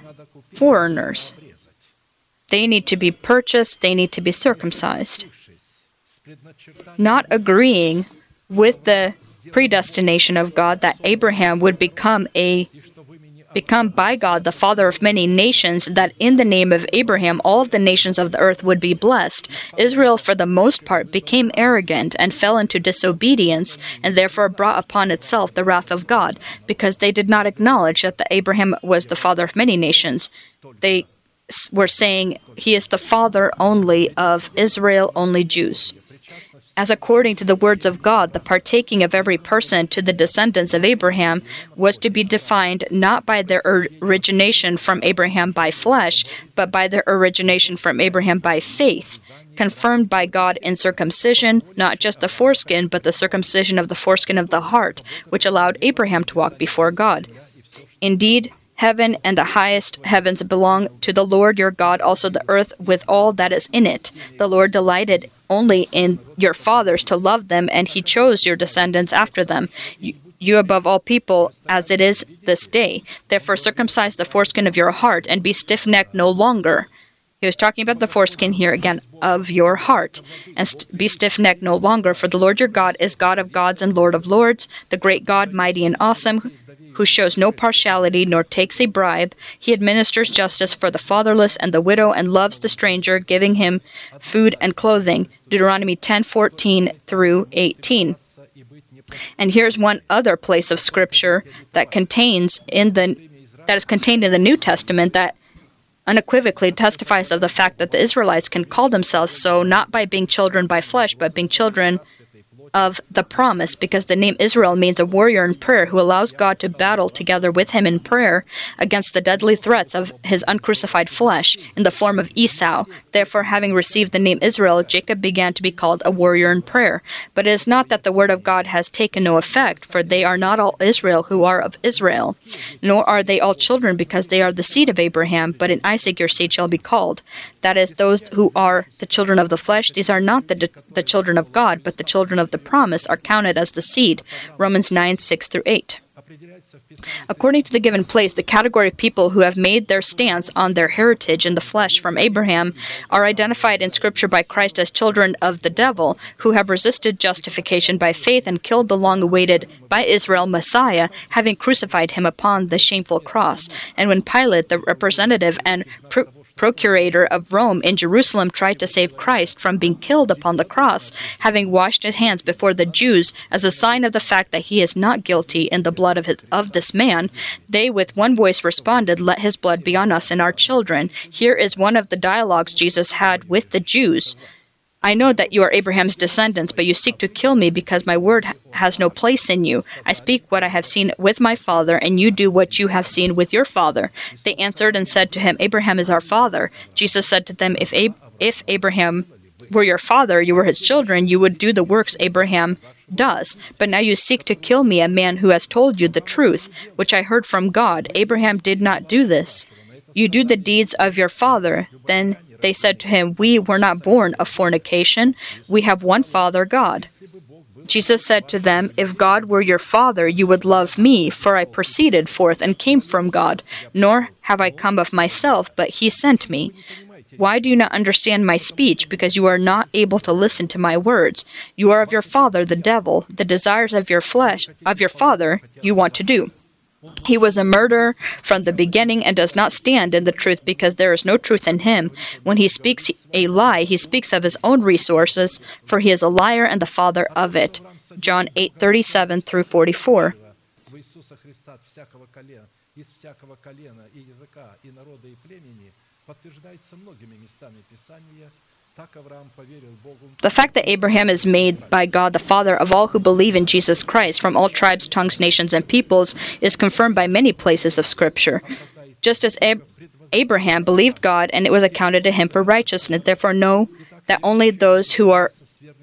foreigners. They need to be purchased, they need to be circumcised. Not agreeing with the predestination of God that Abraham would become a become by God the father of many nations, that in the name of Abraham all of the nations of the earth would be blessed, Israel for the most part became arrogant and fell into disobedience, and therefore brought upon itself the wrath of God, because they did not acknowledge that the Abraham was the father of many nations. They were saying he is the father only of Israel, only Jews as according to the words of God, the partaking of every person to the descendants of Abraham was to be defined not by their origination from Abraham by flesh, but by their origination from Abraham by faith, confirmed by God in circumcision, not just the foreskin, but the circumcision of the foreskin of the heart, which allowed Abraham to walk before God. Indeed, Heaven and the highest heavens belong to the Lord your God, also the earth with all that is in it. The Lord delighted only in your fathers to love them, and he chose your descendants after them. You, you above all people, as it is this day. Therefore, circumcise the foreskin of your heart, and be stiff necked no longer. He was talking about the foreskin here again of your heart, and st- be stiff necked no longer, for the Lord your God is God of gods and Lord of lords, the great God, mighty and awesome who shows no partiality nor takes a bribe. He administers justice for the fatherless and the widow and loves the stranger, giving him food and clothing. Deuteronomy 10:14 through 18. And here's one other place of scripture that contains in the that is contained in the New Testament that unequivocally testifies of the fact that the Israelites can call themselves so not by being children by flesh, but being children of the promise because the name Israel means a warrior in prayer who allows God to battle together with him in prayer against the deadly threats of his uncrucified flesh in the form of Esau. Therefore, having received the name Israel, Jacob began to be called a warrior in prayer. But it is not that the word of God has taken no effect, for they are not all Israel who are of Israel, nor are they all children because they are the seed of Abraham, but in Isaac your seed shall be called. That is, those who are the children of the flesh, these are not the, the children of God, but the children of the promise are counted as the seed. Romans 9 6 through 8. According to the given place, the category of people who have made their stance on their heritage in the flesh from Abraham are identified in Scripture by Christ as children of the devil, who have resisted justification by faith and killed the long awaited by Israel Messiah, having crucified him upon the shameful cross. And when Pilate, the representative and procurator of Rome in Jerusalem tried to save Christ from being killed upon the cross, having washed his hands before the Jews as a sign of the fact that he is not guilty in the blood of, his, of this man, they with one voice responded, Let his blood be on us and our children. Here is one of the dialogues Jesus had with the Jews. I know that you are Abraham's descendants, but you seek to kill me because my word has no place in you. I speak what I have seen with my father, and you do what you have seen with your father. They answered and said to him, Abraham is our father. Jesus said to them, If, Ab- if Abraham were your father, you were his children, you would do the works Abraham does. But now you seek to kill me, a man who has told you the truth, which I heard from God. Abraham did not do this. You do the deeds of your father. Then they said to him, We were not born of fornication. We have one Father, God. Jesus said to them, If God were your Father, you would love me, for I proceeded forth and came from God. Nor have I come of myself, but He sent me. Why do you not understand my speech? Because you are not able to listen to my words. You are of your father, the devil. The desires of your flesh, of your father, you want to do. He was a murderer from the beginning and does not stand in the truth because there is no truth in him. When he speaks a lie, he speaks of his own resources, for he is a liar and the father of it. John 8:37 through 44. The fact that Abraham is made by God the father of all who believe in Jesus Christ from all tribes, tongues, nations, and peoples is confirmed by many places of Scripture. Just as Ab- Abraham believed God and it was accounted to him for righteousness, therefore know that only those who are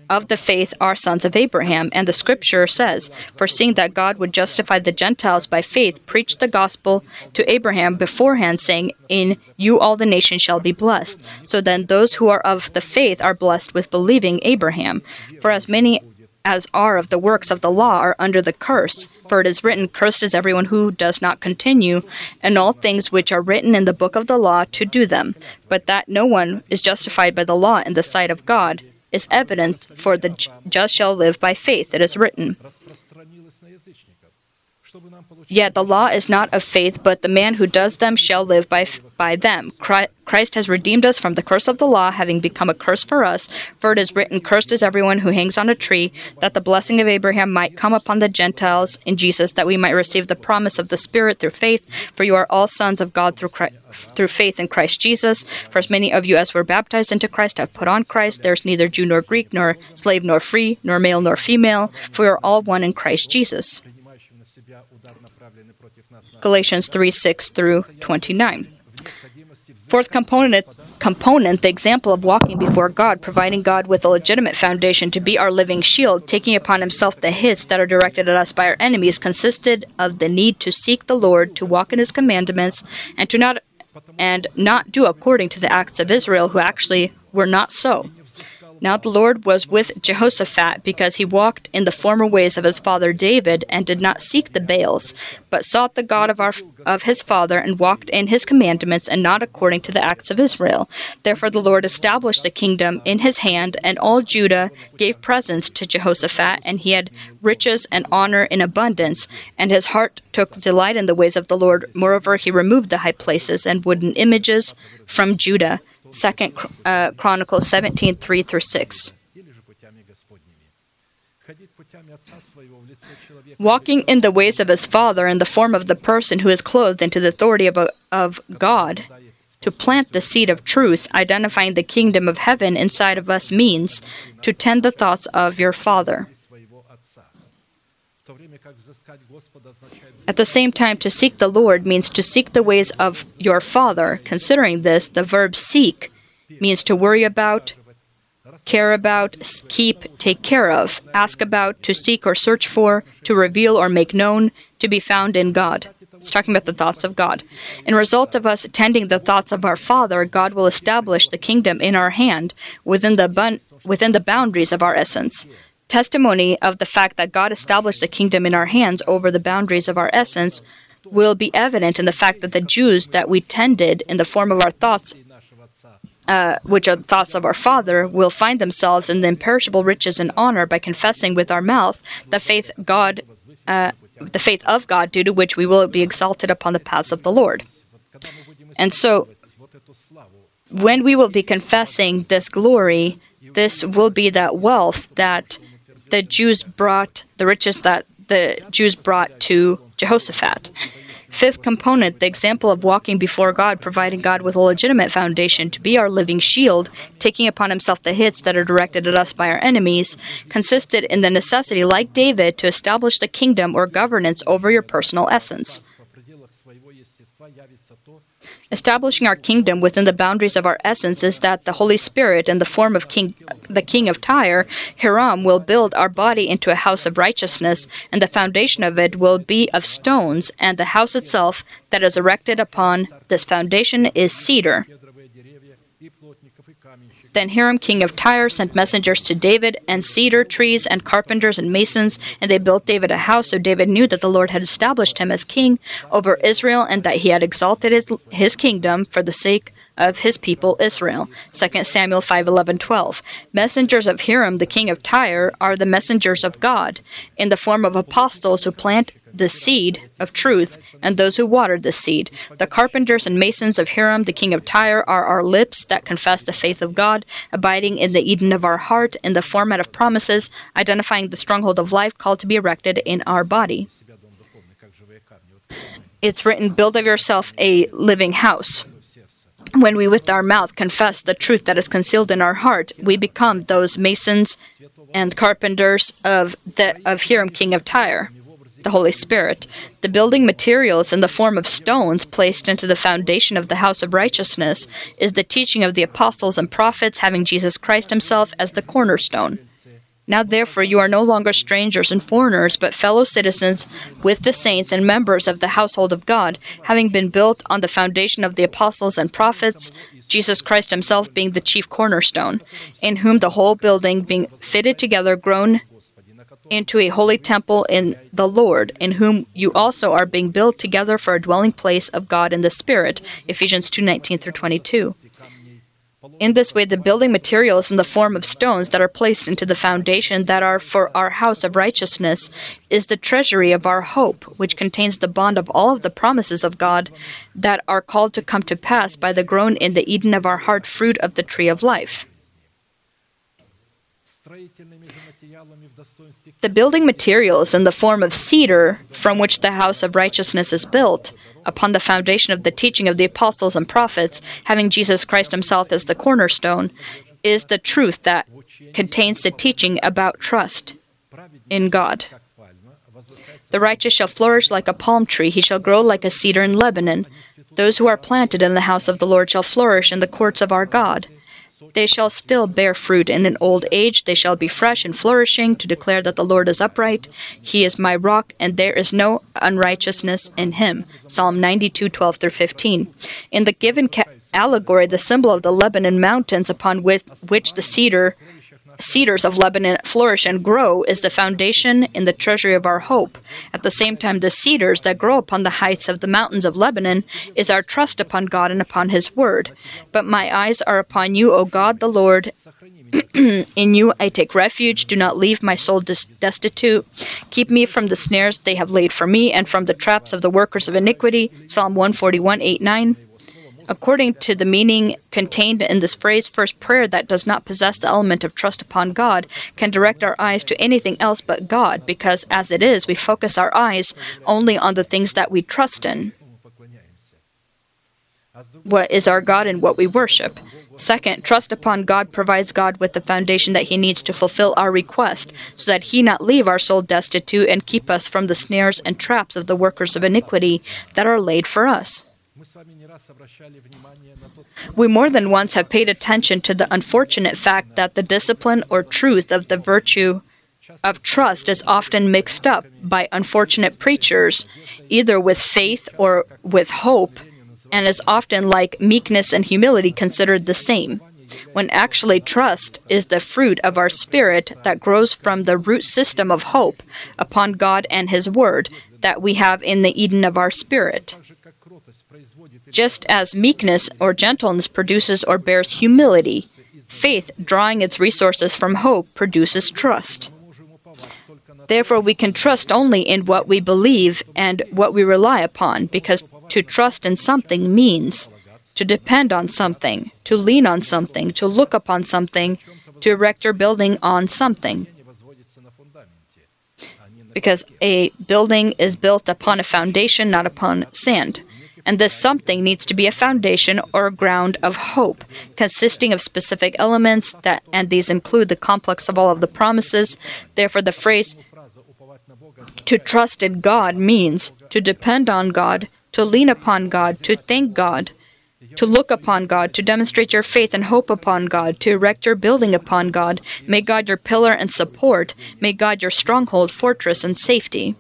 of the faith are sons of Abraham. And the scripture says, foreseeing that God would justify the Gentiles by faith, preached the gospel to Abraham beforehand, saying, In you all the nations shall be blessed. So then those who are of the faith are blessed with believing Abraham. For as many as are of the works of the law are under the curse. For it is written, Cursed is everyone who does not continue in all things which are written in the book of the law to do them. But that no one is justified by the law in the sight of God is evidence for the just shall live by faith. It is written. Yet the law is not of faith, but the man who does them shall live by, by them. Christ has redeemed us from the curse of the law, having become a curse for us. For it is written, Cursed is everyone who hangs on a tree, that the blessing of Abraham might come upon the Gentiles in Jesus, that we might receive the promise of the Spirit through faith. For you are all sons of God through Christ through faith in Christ Jesus. For as many of you as were baptized into Christ have put on Christ. There is neither Jew nor Greek, nor slave nor free, nor male nor female, for we are all one in Christ Jesus. Galatians 3 6 through 29. Fourth component, component, the example of walking before God, providing God with a legitimate foundation to be our living shield, taking upon himself the hits that are directed at us by our enemies, consisted of the need to seek the Lord, to walk in his commandments, and to not and not do according to the acts of Israel, who actually were not so. Now the Lord was with Jehoshaphat because he walked in the former ways of his father David and did not seek the Baals, but sought the God of our of his father and walked in his commandments and not according to the acts of Israel. Therefore the Lord established the kingdom in his hand, and all Judah gave presents to Jehoshaphat, and he had riches and honor in abundance, and his heart took delight in the ways of the Lord. Moreover, he removed the high places and wooden images from Judah Second uh, Chronicles 17, 3 through 6. Walking in the ways of his father in the form of the person who is clothed into the authority of, a, of God, to plant the seed of truth, identifying the kingdom of heaven inside of us means to tend the thoughts of your father. At the same time, to seek the Lord means to seek the ways of your Father. Considering this, the verb seek means to worry about, care about, keep, take care of, ask about, to seek or search for, to reveal or make known, to be found in God. It's talking about the thoughts of God. In result of us attending the thoughts of our Father, God will establish the kingdom in our hand within the bun- within the boundaries of our essence testimony of the fact that God established the kingdom in our hands over the boundaries of our essence will be evident in the fact that the Jews that we tended in the form of our thoughts, uh, which are the thoughts of our Father, will find themselves in the imperishable riches and honor by confessing with our mouth the faith God, uh, the faith of God, due to which we will be exalted upon the paths of the Lord. And so, when we will be confessing this glory, this will be that wealth that the Jews brought, the riches that the Jews brought to Jehoshaphat. Fifth component, the example of walking before God, providing God with a legitimate foundation to be our living shield, taking upon himself the hits that are directed at us by our enemies, consisted in the necessity, like David, to establish the kingdom or governance over your personal essence. Establishing our kingdom within the boundaries of our essence is that the Holy Spirit, in the form of King, the King of Tyre, Hiram, will build our body into a house of righteousness, and the foundation of it will be of stones, and the house itself that is erected upon this foundation is cedar. Then Hiram, king of Tyre, sent messengers to David, and cedar trees, and carpenters, and masons, and they built David a house. So David knew that the Lord had established him as king over Israel, and that he had exalted his, his kingdom for the sake of his people Israel. 2 Samuel 5 11 12. Messengers of Hiram, the king of Tyre, are the messengers of God, in the form of apostles who plant the seed of truth and those who water the seed. The carpenters and masons of Hiram, the king of Tyre, are our lips that confess the faith of God, abiding in the Eden of our heart in the format of promises, identifying the stronghold of life called to be erected in our body. It's written, Build of yourself a living house. When we with our mouth confess the truth that is concealed in our heart, we become those masons and carpenters of the of Hiram, king of Tyre the Holy Spirit. The building materials in the form of stones placed into the foundation of the house of righteousness is the teaching of the apostles and prophets, having Jesus Christ himself as the cornerstone. Now, therefore, you are no longer strangers and foreigners, but fellow citizens with the saints and members of the household of God, having been built on the foundation of the apostles and prophets, Jesus Christ himself being the chief cornerstone, in whom the whole building, being fitted together, grown into a holy temple in the Lord, in whom you also are being built together for a dwelling place of God in the Spirit. Ephesians 2:19 through 22. In this way, the building material is in the form of stones that are placed into the foundation that are for our house of righteousness, is the treasury of our hope, which contains the bond of all of the promises of God that are called to come to pass by the grown in the Eden of our heart fruit of the tree of life. The building material is in the form of cedar from which the house of righteousness is built, upon the foundation of the teaching of the apostles and prophets, having Jesus Christ himself as the cornerstone, is the truth that contains the teaching about trust in God. The righteous shall flourish like a palm tree, he shall grow like a cedar in Lebanon. Those who are planted in the house of the Lord shall flourish in the courts of our God. They shall still bear fruit in an old age. They shall be fresh and flourishing to declare that the Lord is upright. He is my rock, and there is no unrighteousness in him. Psalm 92, 12 through 15. In the given ca- allegory, the symbol of the Lebanon mountains upon which, which the cedar cedars of Lebanon flourish and grow is the foundation in the treasury of our hope. At the same time, the cedars that grow upon the heights of the mountains of Lebanon is our trust upon God and upon His word. But my eyes are upon you, O God the Lord. (clears throat) in you I take refuge. Do not leave my soul destitute. Keep me from the snares they have laid for me and from the traps of the workers of iniquity. Psalm 141 8 9. According to the meaning contained in this phrase, first prayer that does not possess the element of trust upon God can direct our eyes to anything else but God, because as it is, we focus our eyes only on the things that we trust in. What is our God and what we worship? Second, trust upon God provides God with the foundation that He needs to fulfill our request, so that He not leave our soul destitute and keep us from the snares and traps of the workers of iniquity that are laid for us. We more than once have paid attention to the unfortunate fact that the discipline or truth of the virtue of trust is often mixed up by unfortunate preachers, either with faith or with hope, and is often like meekness and humility considered the same, when actually trust is the fruit of our spirit that grows from the root system of hope upon God and His Word that we have in the Eden of our spirit. Just as meekness or gentleness produces or bears humility, faith, drawing its resources from hope, produces trust. Therefore, we can trust only in what we believe and what we rely upon, because to trust in something means to depend on something, to lean on something, to look upon something, to erect your building on something. Because a building is built upon a foundation, not upon sand and this something needs to be a foundation or a ground of hope, consisting of specific elements that and these include the complex of all of the promises. Therefore the phrase to trust in God means to depend on God, to lean upon God, to thank God, to look upon God, to demonstrate your faith and hope upon God, to erect your building upon God. May God your pillar and support, may God your stronghold, fortress, and safety.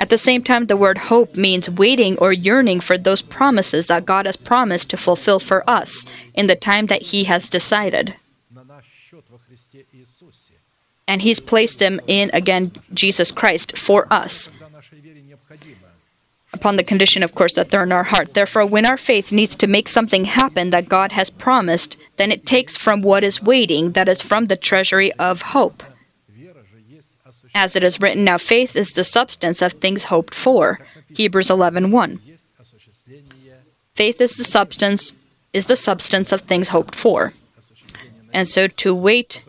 At the same time, the word hope means waiting or yearning for those promises that God has promised to fulfill for us in the time that He has decided. And He's placed them in, again, Jesus Christ for us. Upon the condition, of course, that they're in our heart. Therefore, when our faith needs to make something happen that God has promised, then it takes from what is waiting, that is from the treasury of hope. As it is written, now faith is the substance of things hoped for. Hebrews 11:1. Faith is the substance is the substance of things hoped for. And so to wait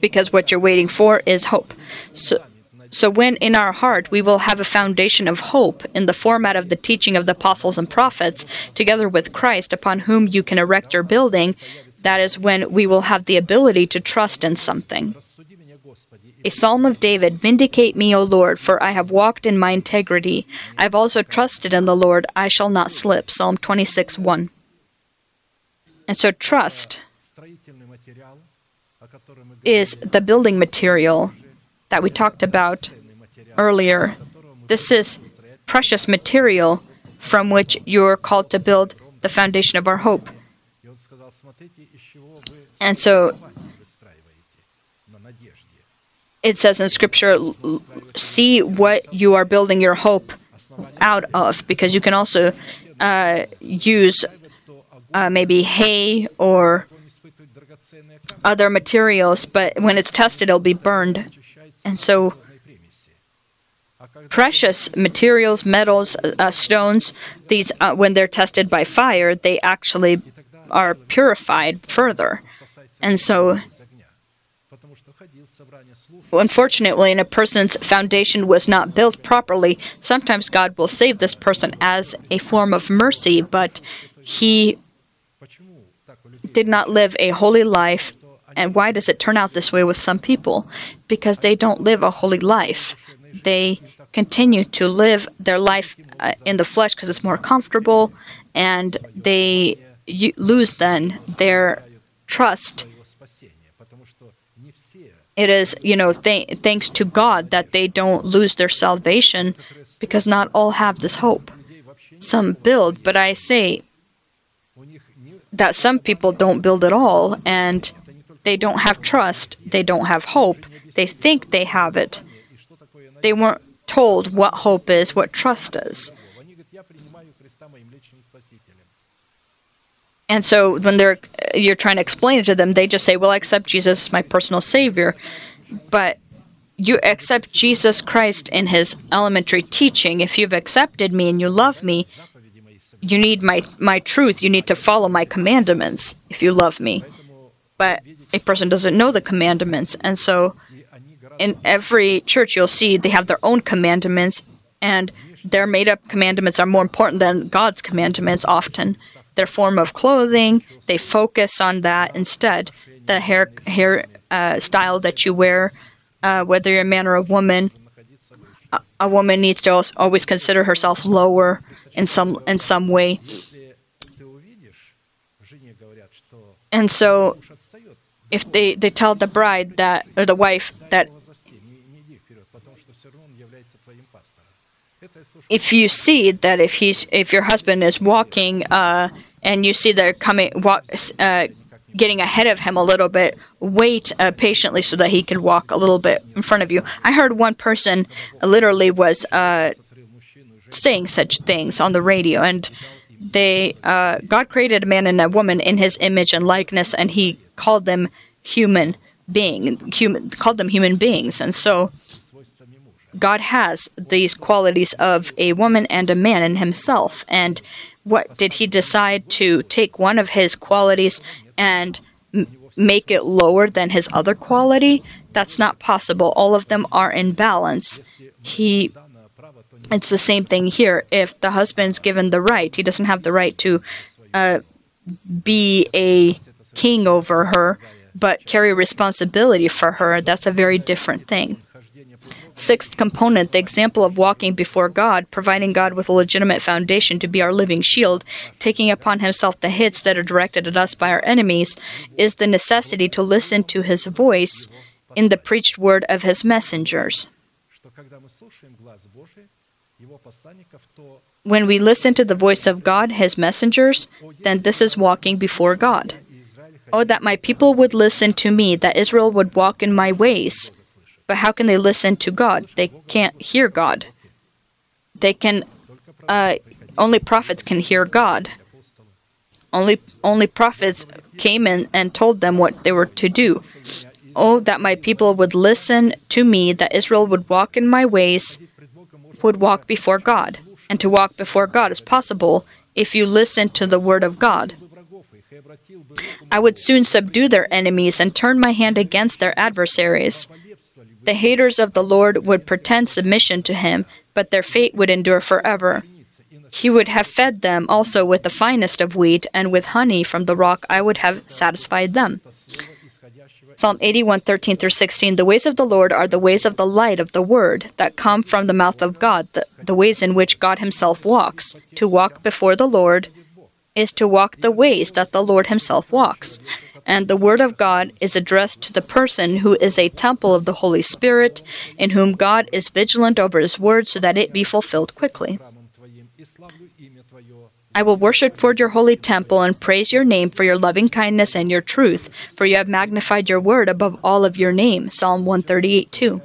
because what you're waiting for is hope. So so when in our heart we will have a foundation of hope in the format of the teaching of the apostles and prophets together with Christ upon whom you can erect your building, that is when we will have the ability to trust in something. A psalm of David Vindicate me, O Lord, for I have walked in my integrity. I have also trusted in the Lord, I shall not slip. Psalm 26 1. And so, trust is the building material that we talked about earlier. This is precious material from which you're called to build the foundation of our hope. And so it says in scripture, "L- l- see what you are building your hope out of, because you can also uh, use uh, maybe hay or other materials, but when it's tested, it'll be burned. And so, precious materials, metals, uh, stones, these, uh, when they're tested by fire, they actually are purified further. And so, unfortunately, when a person's foundation was not built properly, sometimes God will save this person as a form of mercy, but he did not live a holy life. And why does it turn out this way with some people? Because they don't live a holy life. They continue to live their life uh, in the flesh because it's more comfortable, and they lose then their trust. It is, you know, th- thanks to God that they don't lose their salvation because not all have this hope. Some build, but I say that some people don't build at all and they don't have trust, they don't have hope, they think they have it. They weren't told what hope is, what trust is. And so when they're you're trying to explain it to them, they just say, "Well, I accept Jesus as my personal savior." But you accept Jesus Christ in his elementary teaching. If you've accepted me and you love me, you need my my truth. You need to follow my commandments if you love me. But a person doesn't know the commandments, and so in every church you'll see they have their own commandments, and their made up commandments are more important than God's commandments often. Their form of clothing, they focus on that instead. The hair hair uh, style that you wear, uh, whether you're a man or a woman, a, a woman needs to always consider herself lower in some in some way. And so, if they, they tell the bride that or the wife that if you see that if he's if your husband is walking uh, and you see they're coming walk uh, getting ahead of him a little bit. Wait uh, patiently so that he can walk a little bit in front of you. I heard one person literally was uh, saying such things on the radio. And they uh, god created a man and a woman in his image and likeness and he called them human being human called them human beings. And so God has these qualities of a woman and a man in himself. And what did he decide to take one of his qualities and m- make it lower than his other quality? That's not possible. All of them are in balance. He it's the same thing here. If the husband's given the right, he doesn't have the right to uh, be a king over her, but carry responsibility for her. That's a very different thing. Sixth component, the example of walking before God, providing God with a legitimate foundation to be our living shield, taking upon himself the hits that are directed at us by our enemies, is the necessity to listen to his voice in the preached word of his messengers. When we listen to the voice of God, his messengers, then this is walking before God. Oh, that my people would listen to me, that Israel would walk in my ways. But how can they listen to God? They can't hear God. They can, uh, only prophets can hear God. Only, only prophets came in and told them what they were to do. Oh, that my people would listen to me, that Israel would walk in my ways, would walk before God. And to walk before God is possible if you listen to the word of God. I would soon subdue their enemies and turn my hand against their adversaries. The haters of the Lord would pretend submission to him, but their fate would endure forever. He would have fed them also with the finest of wheat, and with honey from the rock I would have satisfied them. Psalm 81, 13 through 16. The ways of the Lord are the ways of the light of the word that come from the mouth of God, the, the ways in which God Himself walks. To walk before the Lord is to walk the ways that the Lord Himself walks. And the Word of God is addressed to the person who is a temple of the Holy Spirit, in whom God is vigilant over His Word so that it be fulfilled quickly. I will worship toward your holy temple and praise your name for your loving kindness and your truth, for you have magnified your word above all of your name. Psalm 138 2.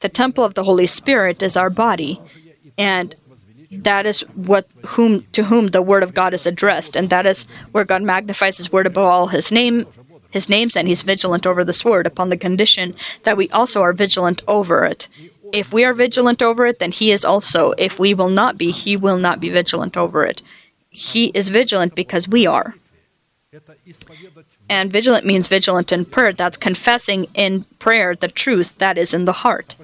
The temple of the Holy Spirit is our body, and that is what whom to whom the word of God is addressed, and that is where God magnifies his word above all his name his names and he's vigilant over this word upon the condition that we also are vigilant over it. If we are vigilant over it, then he is also. If we will not be, he will not be vigilant over it. He is vigilant because we are. And vigilant means vigilant in prayer. That's confessing in prayer the truth that is in the heart.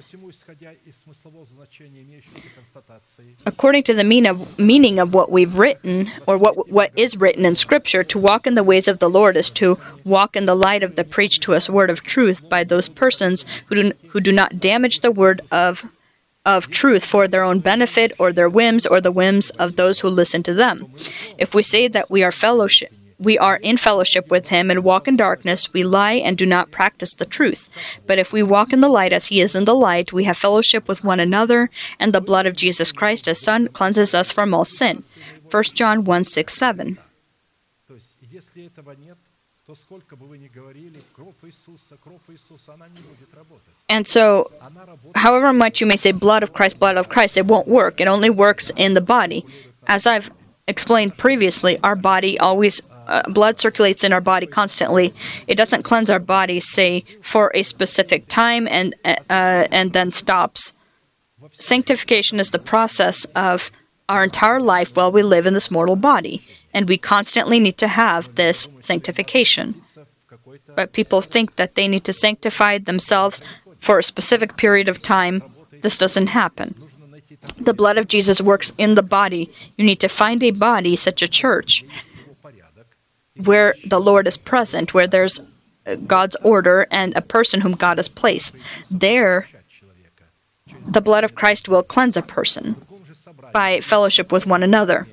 According to the mean of, meaning of what we've written, or what, what is written in Scripture, to walk in the ways of the Lord is to walk in the light of the preached to us word of truth by those persons who do, who do not damage the word of of truth for their own benefit or their whims or the whims of those who listen to them. If we say that we are fellowship we are in fellowship with him and walk in darkness, we lie and do not practice the truth. But if we walk in the light as he is in the light, we have fellowship with one another, and the blood of Jesus Christ, his Son, cleanses us from all sin. 1 John 1 6 7. And so, however much you may say blood of Christ, blood of Christ, it won't work. It only works in the body. As I've explained previously, our body always uh, blood circulates in our body constantly. It doesn't cleanse our body, say, for a specific time and uh, and then stops. Sanctification is the process of our entire life while we live in this mortal body, and we constantly need to have this sanctification. But people think that they need to sanctify themselves for a specific period of time. This doesn't happen. The blood of Jesus works in the body. You need to find a body, such a church, where the Lord is present, where there's uh, God's order and a person whom God has placed. There, the blood of Christ will cleanse a person by fellowship with one another.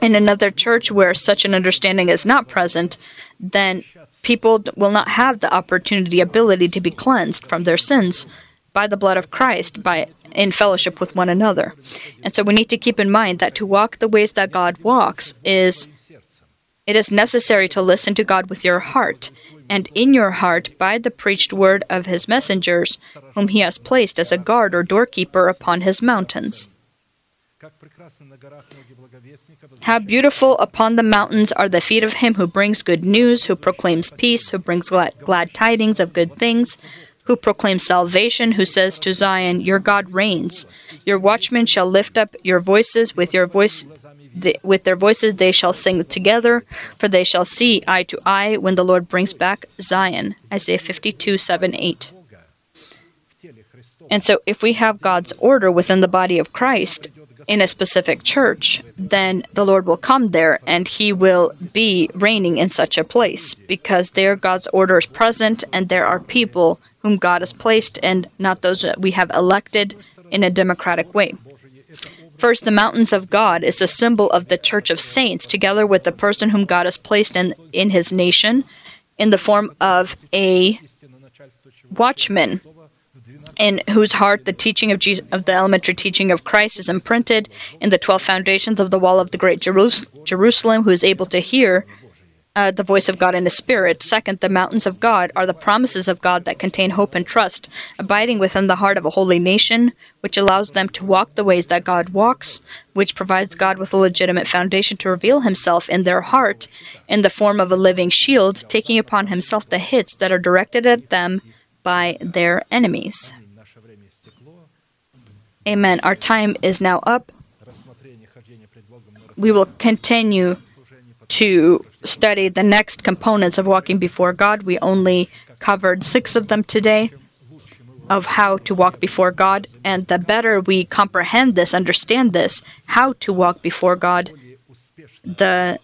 In another church where such an understanding is not present, then people will not have the opportunity, ability to be cleansed from their sins by the blood of Christ, by in fellowship with one another. And so we need to keep in mind that to walk the ways that God walks is it is necessary to listen to God with your heart, and in your heart by the preached word of his messengers, whom he has placed as a guard or doorkeeper upon his mountains. How beautiful upon the mountains are the feet of him who brings good news, who proclaims peace, who brings glad, glad tidings of good things, who proclaims salvation, who says to Zion, Your God reigns. Your watchmen shall lift up your voices with your voice the, with their voices they shall sing together, for they shall see eye to eye when the Lord brings back Zion. Isaiah 52 7 8. And so, if we have God's order within the body of Christ in a specific church, then the Lord will come there and he will be reigning in such a place because there God's order is present and there are people whom God has placed and not those that we have elected in a democratic way. First, the mountains of God is a symbol of the church of saints, together with the person whom God has placed in, in his nation in the form of a watchman in whose heart the teaching of Jesus, of the elementary teaching of Christ is imprinted in the 12 foundations of the wall of the great Jerusalem, who is able to hear uh, the voice of God in the Spirit. Second, the mountains of God are the promises of God that contain hope and trust, abiding within the heart of a holy nation, which allows them to walk the ways that God walks, which provides God with a legitimate foundation to reveal Himself in their heart in the form of a living shield, taking upon Himself the hits that are directed at them by their enemies. Amen. Our time is now up. We will continue to study the next components of walking before God. We only covered six of them today of how to walk before God. And the better we comprehend this, understand this, how to walk before God, the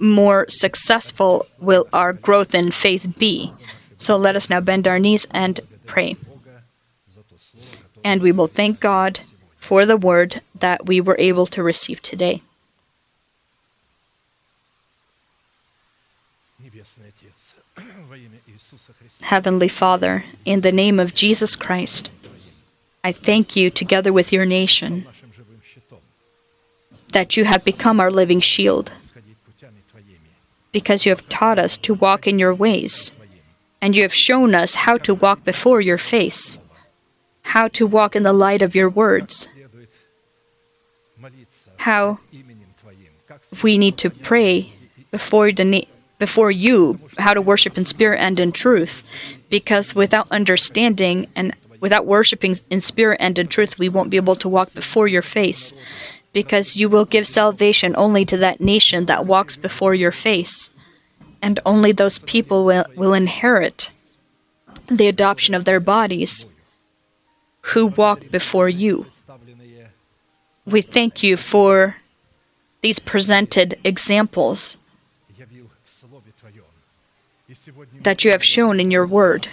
more successful will our growth in faith be. So let us now bend our knees and pray. And we will thank God for the word that we were able to receive today. Heavenly Father, in the name of Jesus Christ, I thank you together with your nation that you have become our living shield, because you have taught us to walk in your ways, and you have shown us how to walk before your face, how to walk in the light of your words, how we need to pray before the before you how to worship in spirit and in truth because without understanding and without worshiping in spirit and in truth we won't be able to walk before your face because you will give salvation only to that nation that walks before your face and only those people will, will inherit the adoption of their bodies who walk before you. We thank you for these presented examples that you have shown in your word.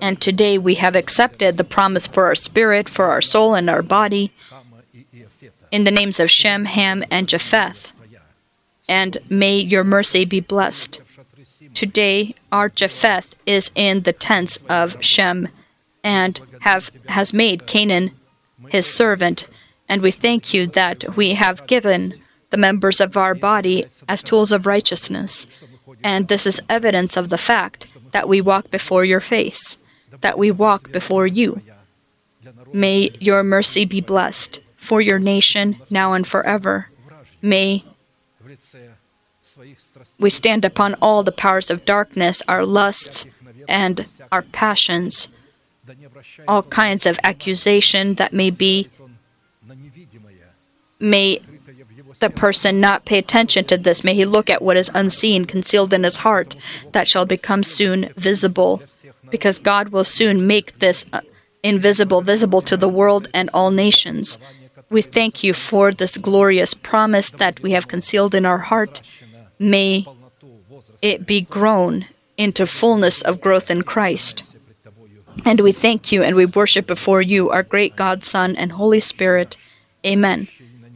And today we have accepted the promise for our spirit, for our soul, and our body in the names of Shem, Ham, and Japheth. And may your mercy be blessed. Today, our Japheth is in the tents of Shem and have, has made Canaan his servant. And we thank you that we have given the members of our body as tools of righteousness. And this is evidence of the fact that we walk before your face, that we walk before you. May your mercy be blessed for your nation now and forever. May we stand upon all the powers of darkness, our lusts and our passions, all kinds of accusation that may be. May the person not pay attention to this. May he look at what is unseen, concealed in his heart, that shall become soon visible. Because God will soon make this uh, invisible visible to the world and all nations. We thank you for this glorious promise that we have concealed in our heart. May it be grown into fullness of growth in Christ. And we thank you and we worship before you, our great God, Son, and Holy Spirit. Amen.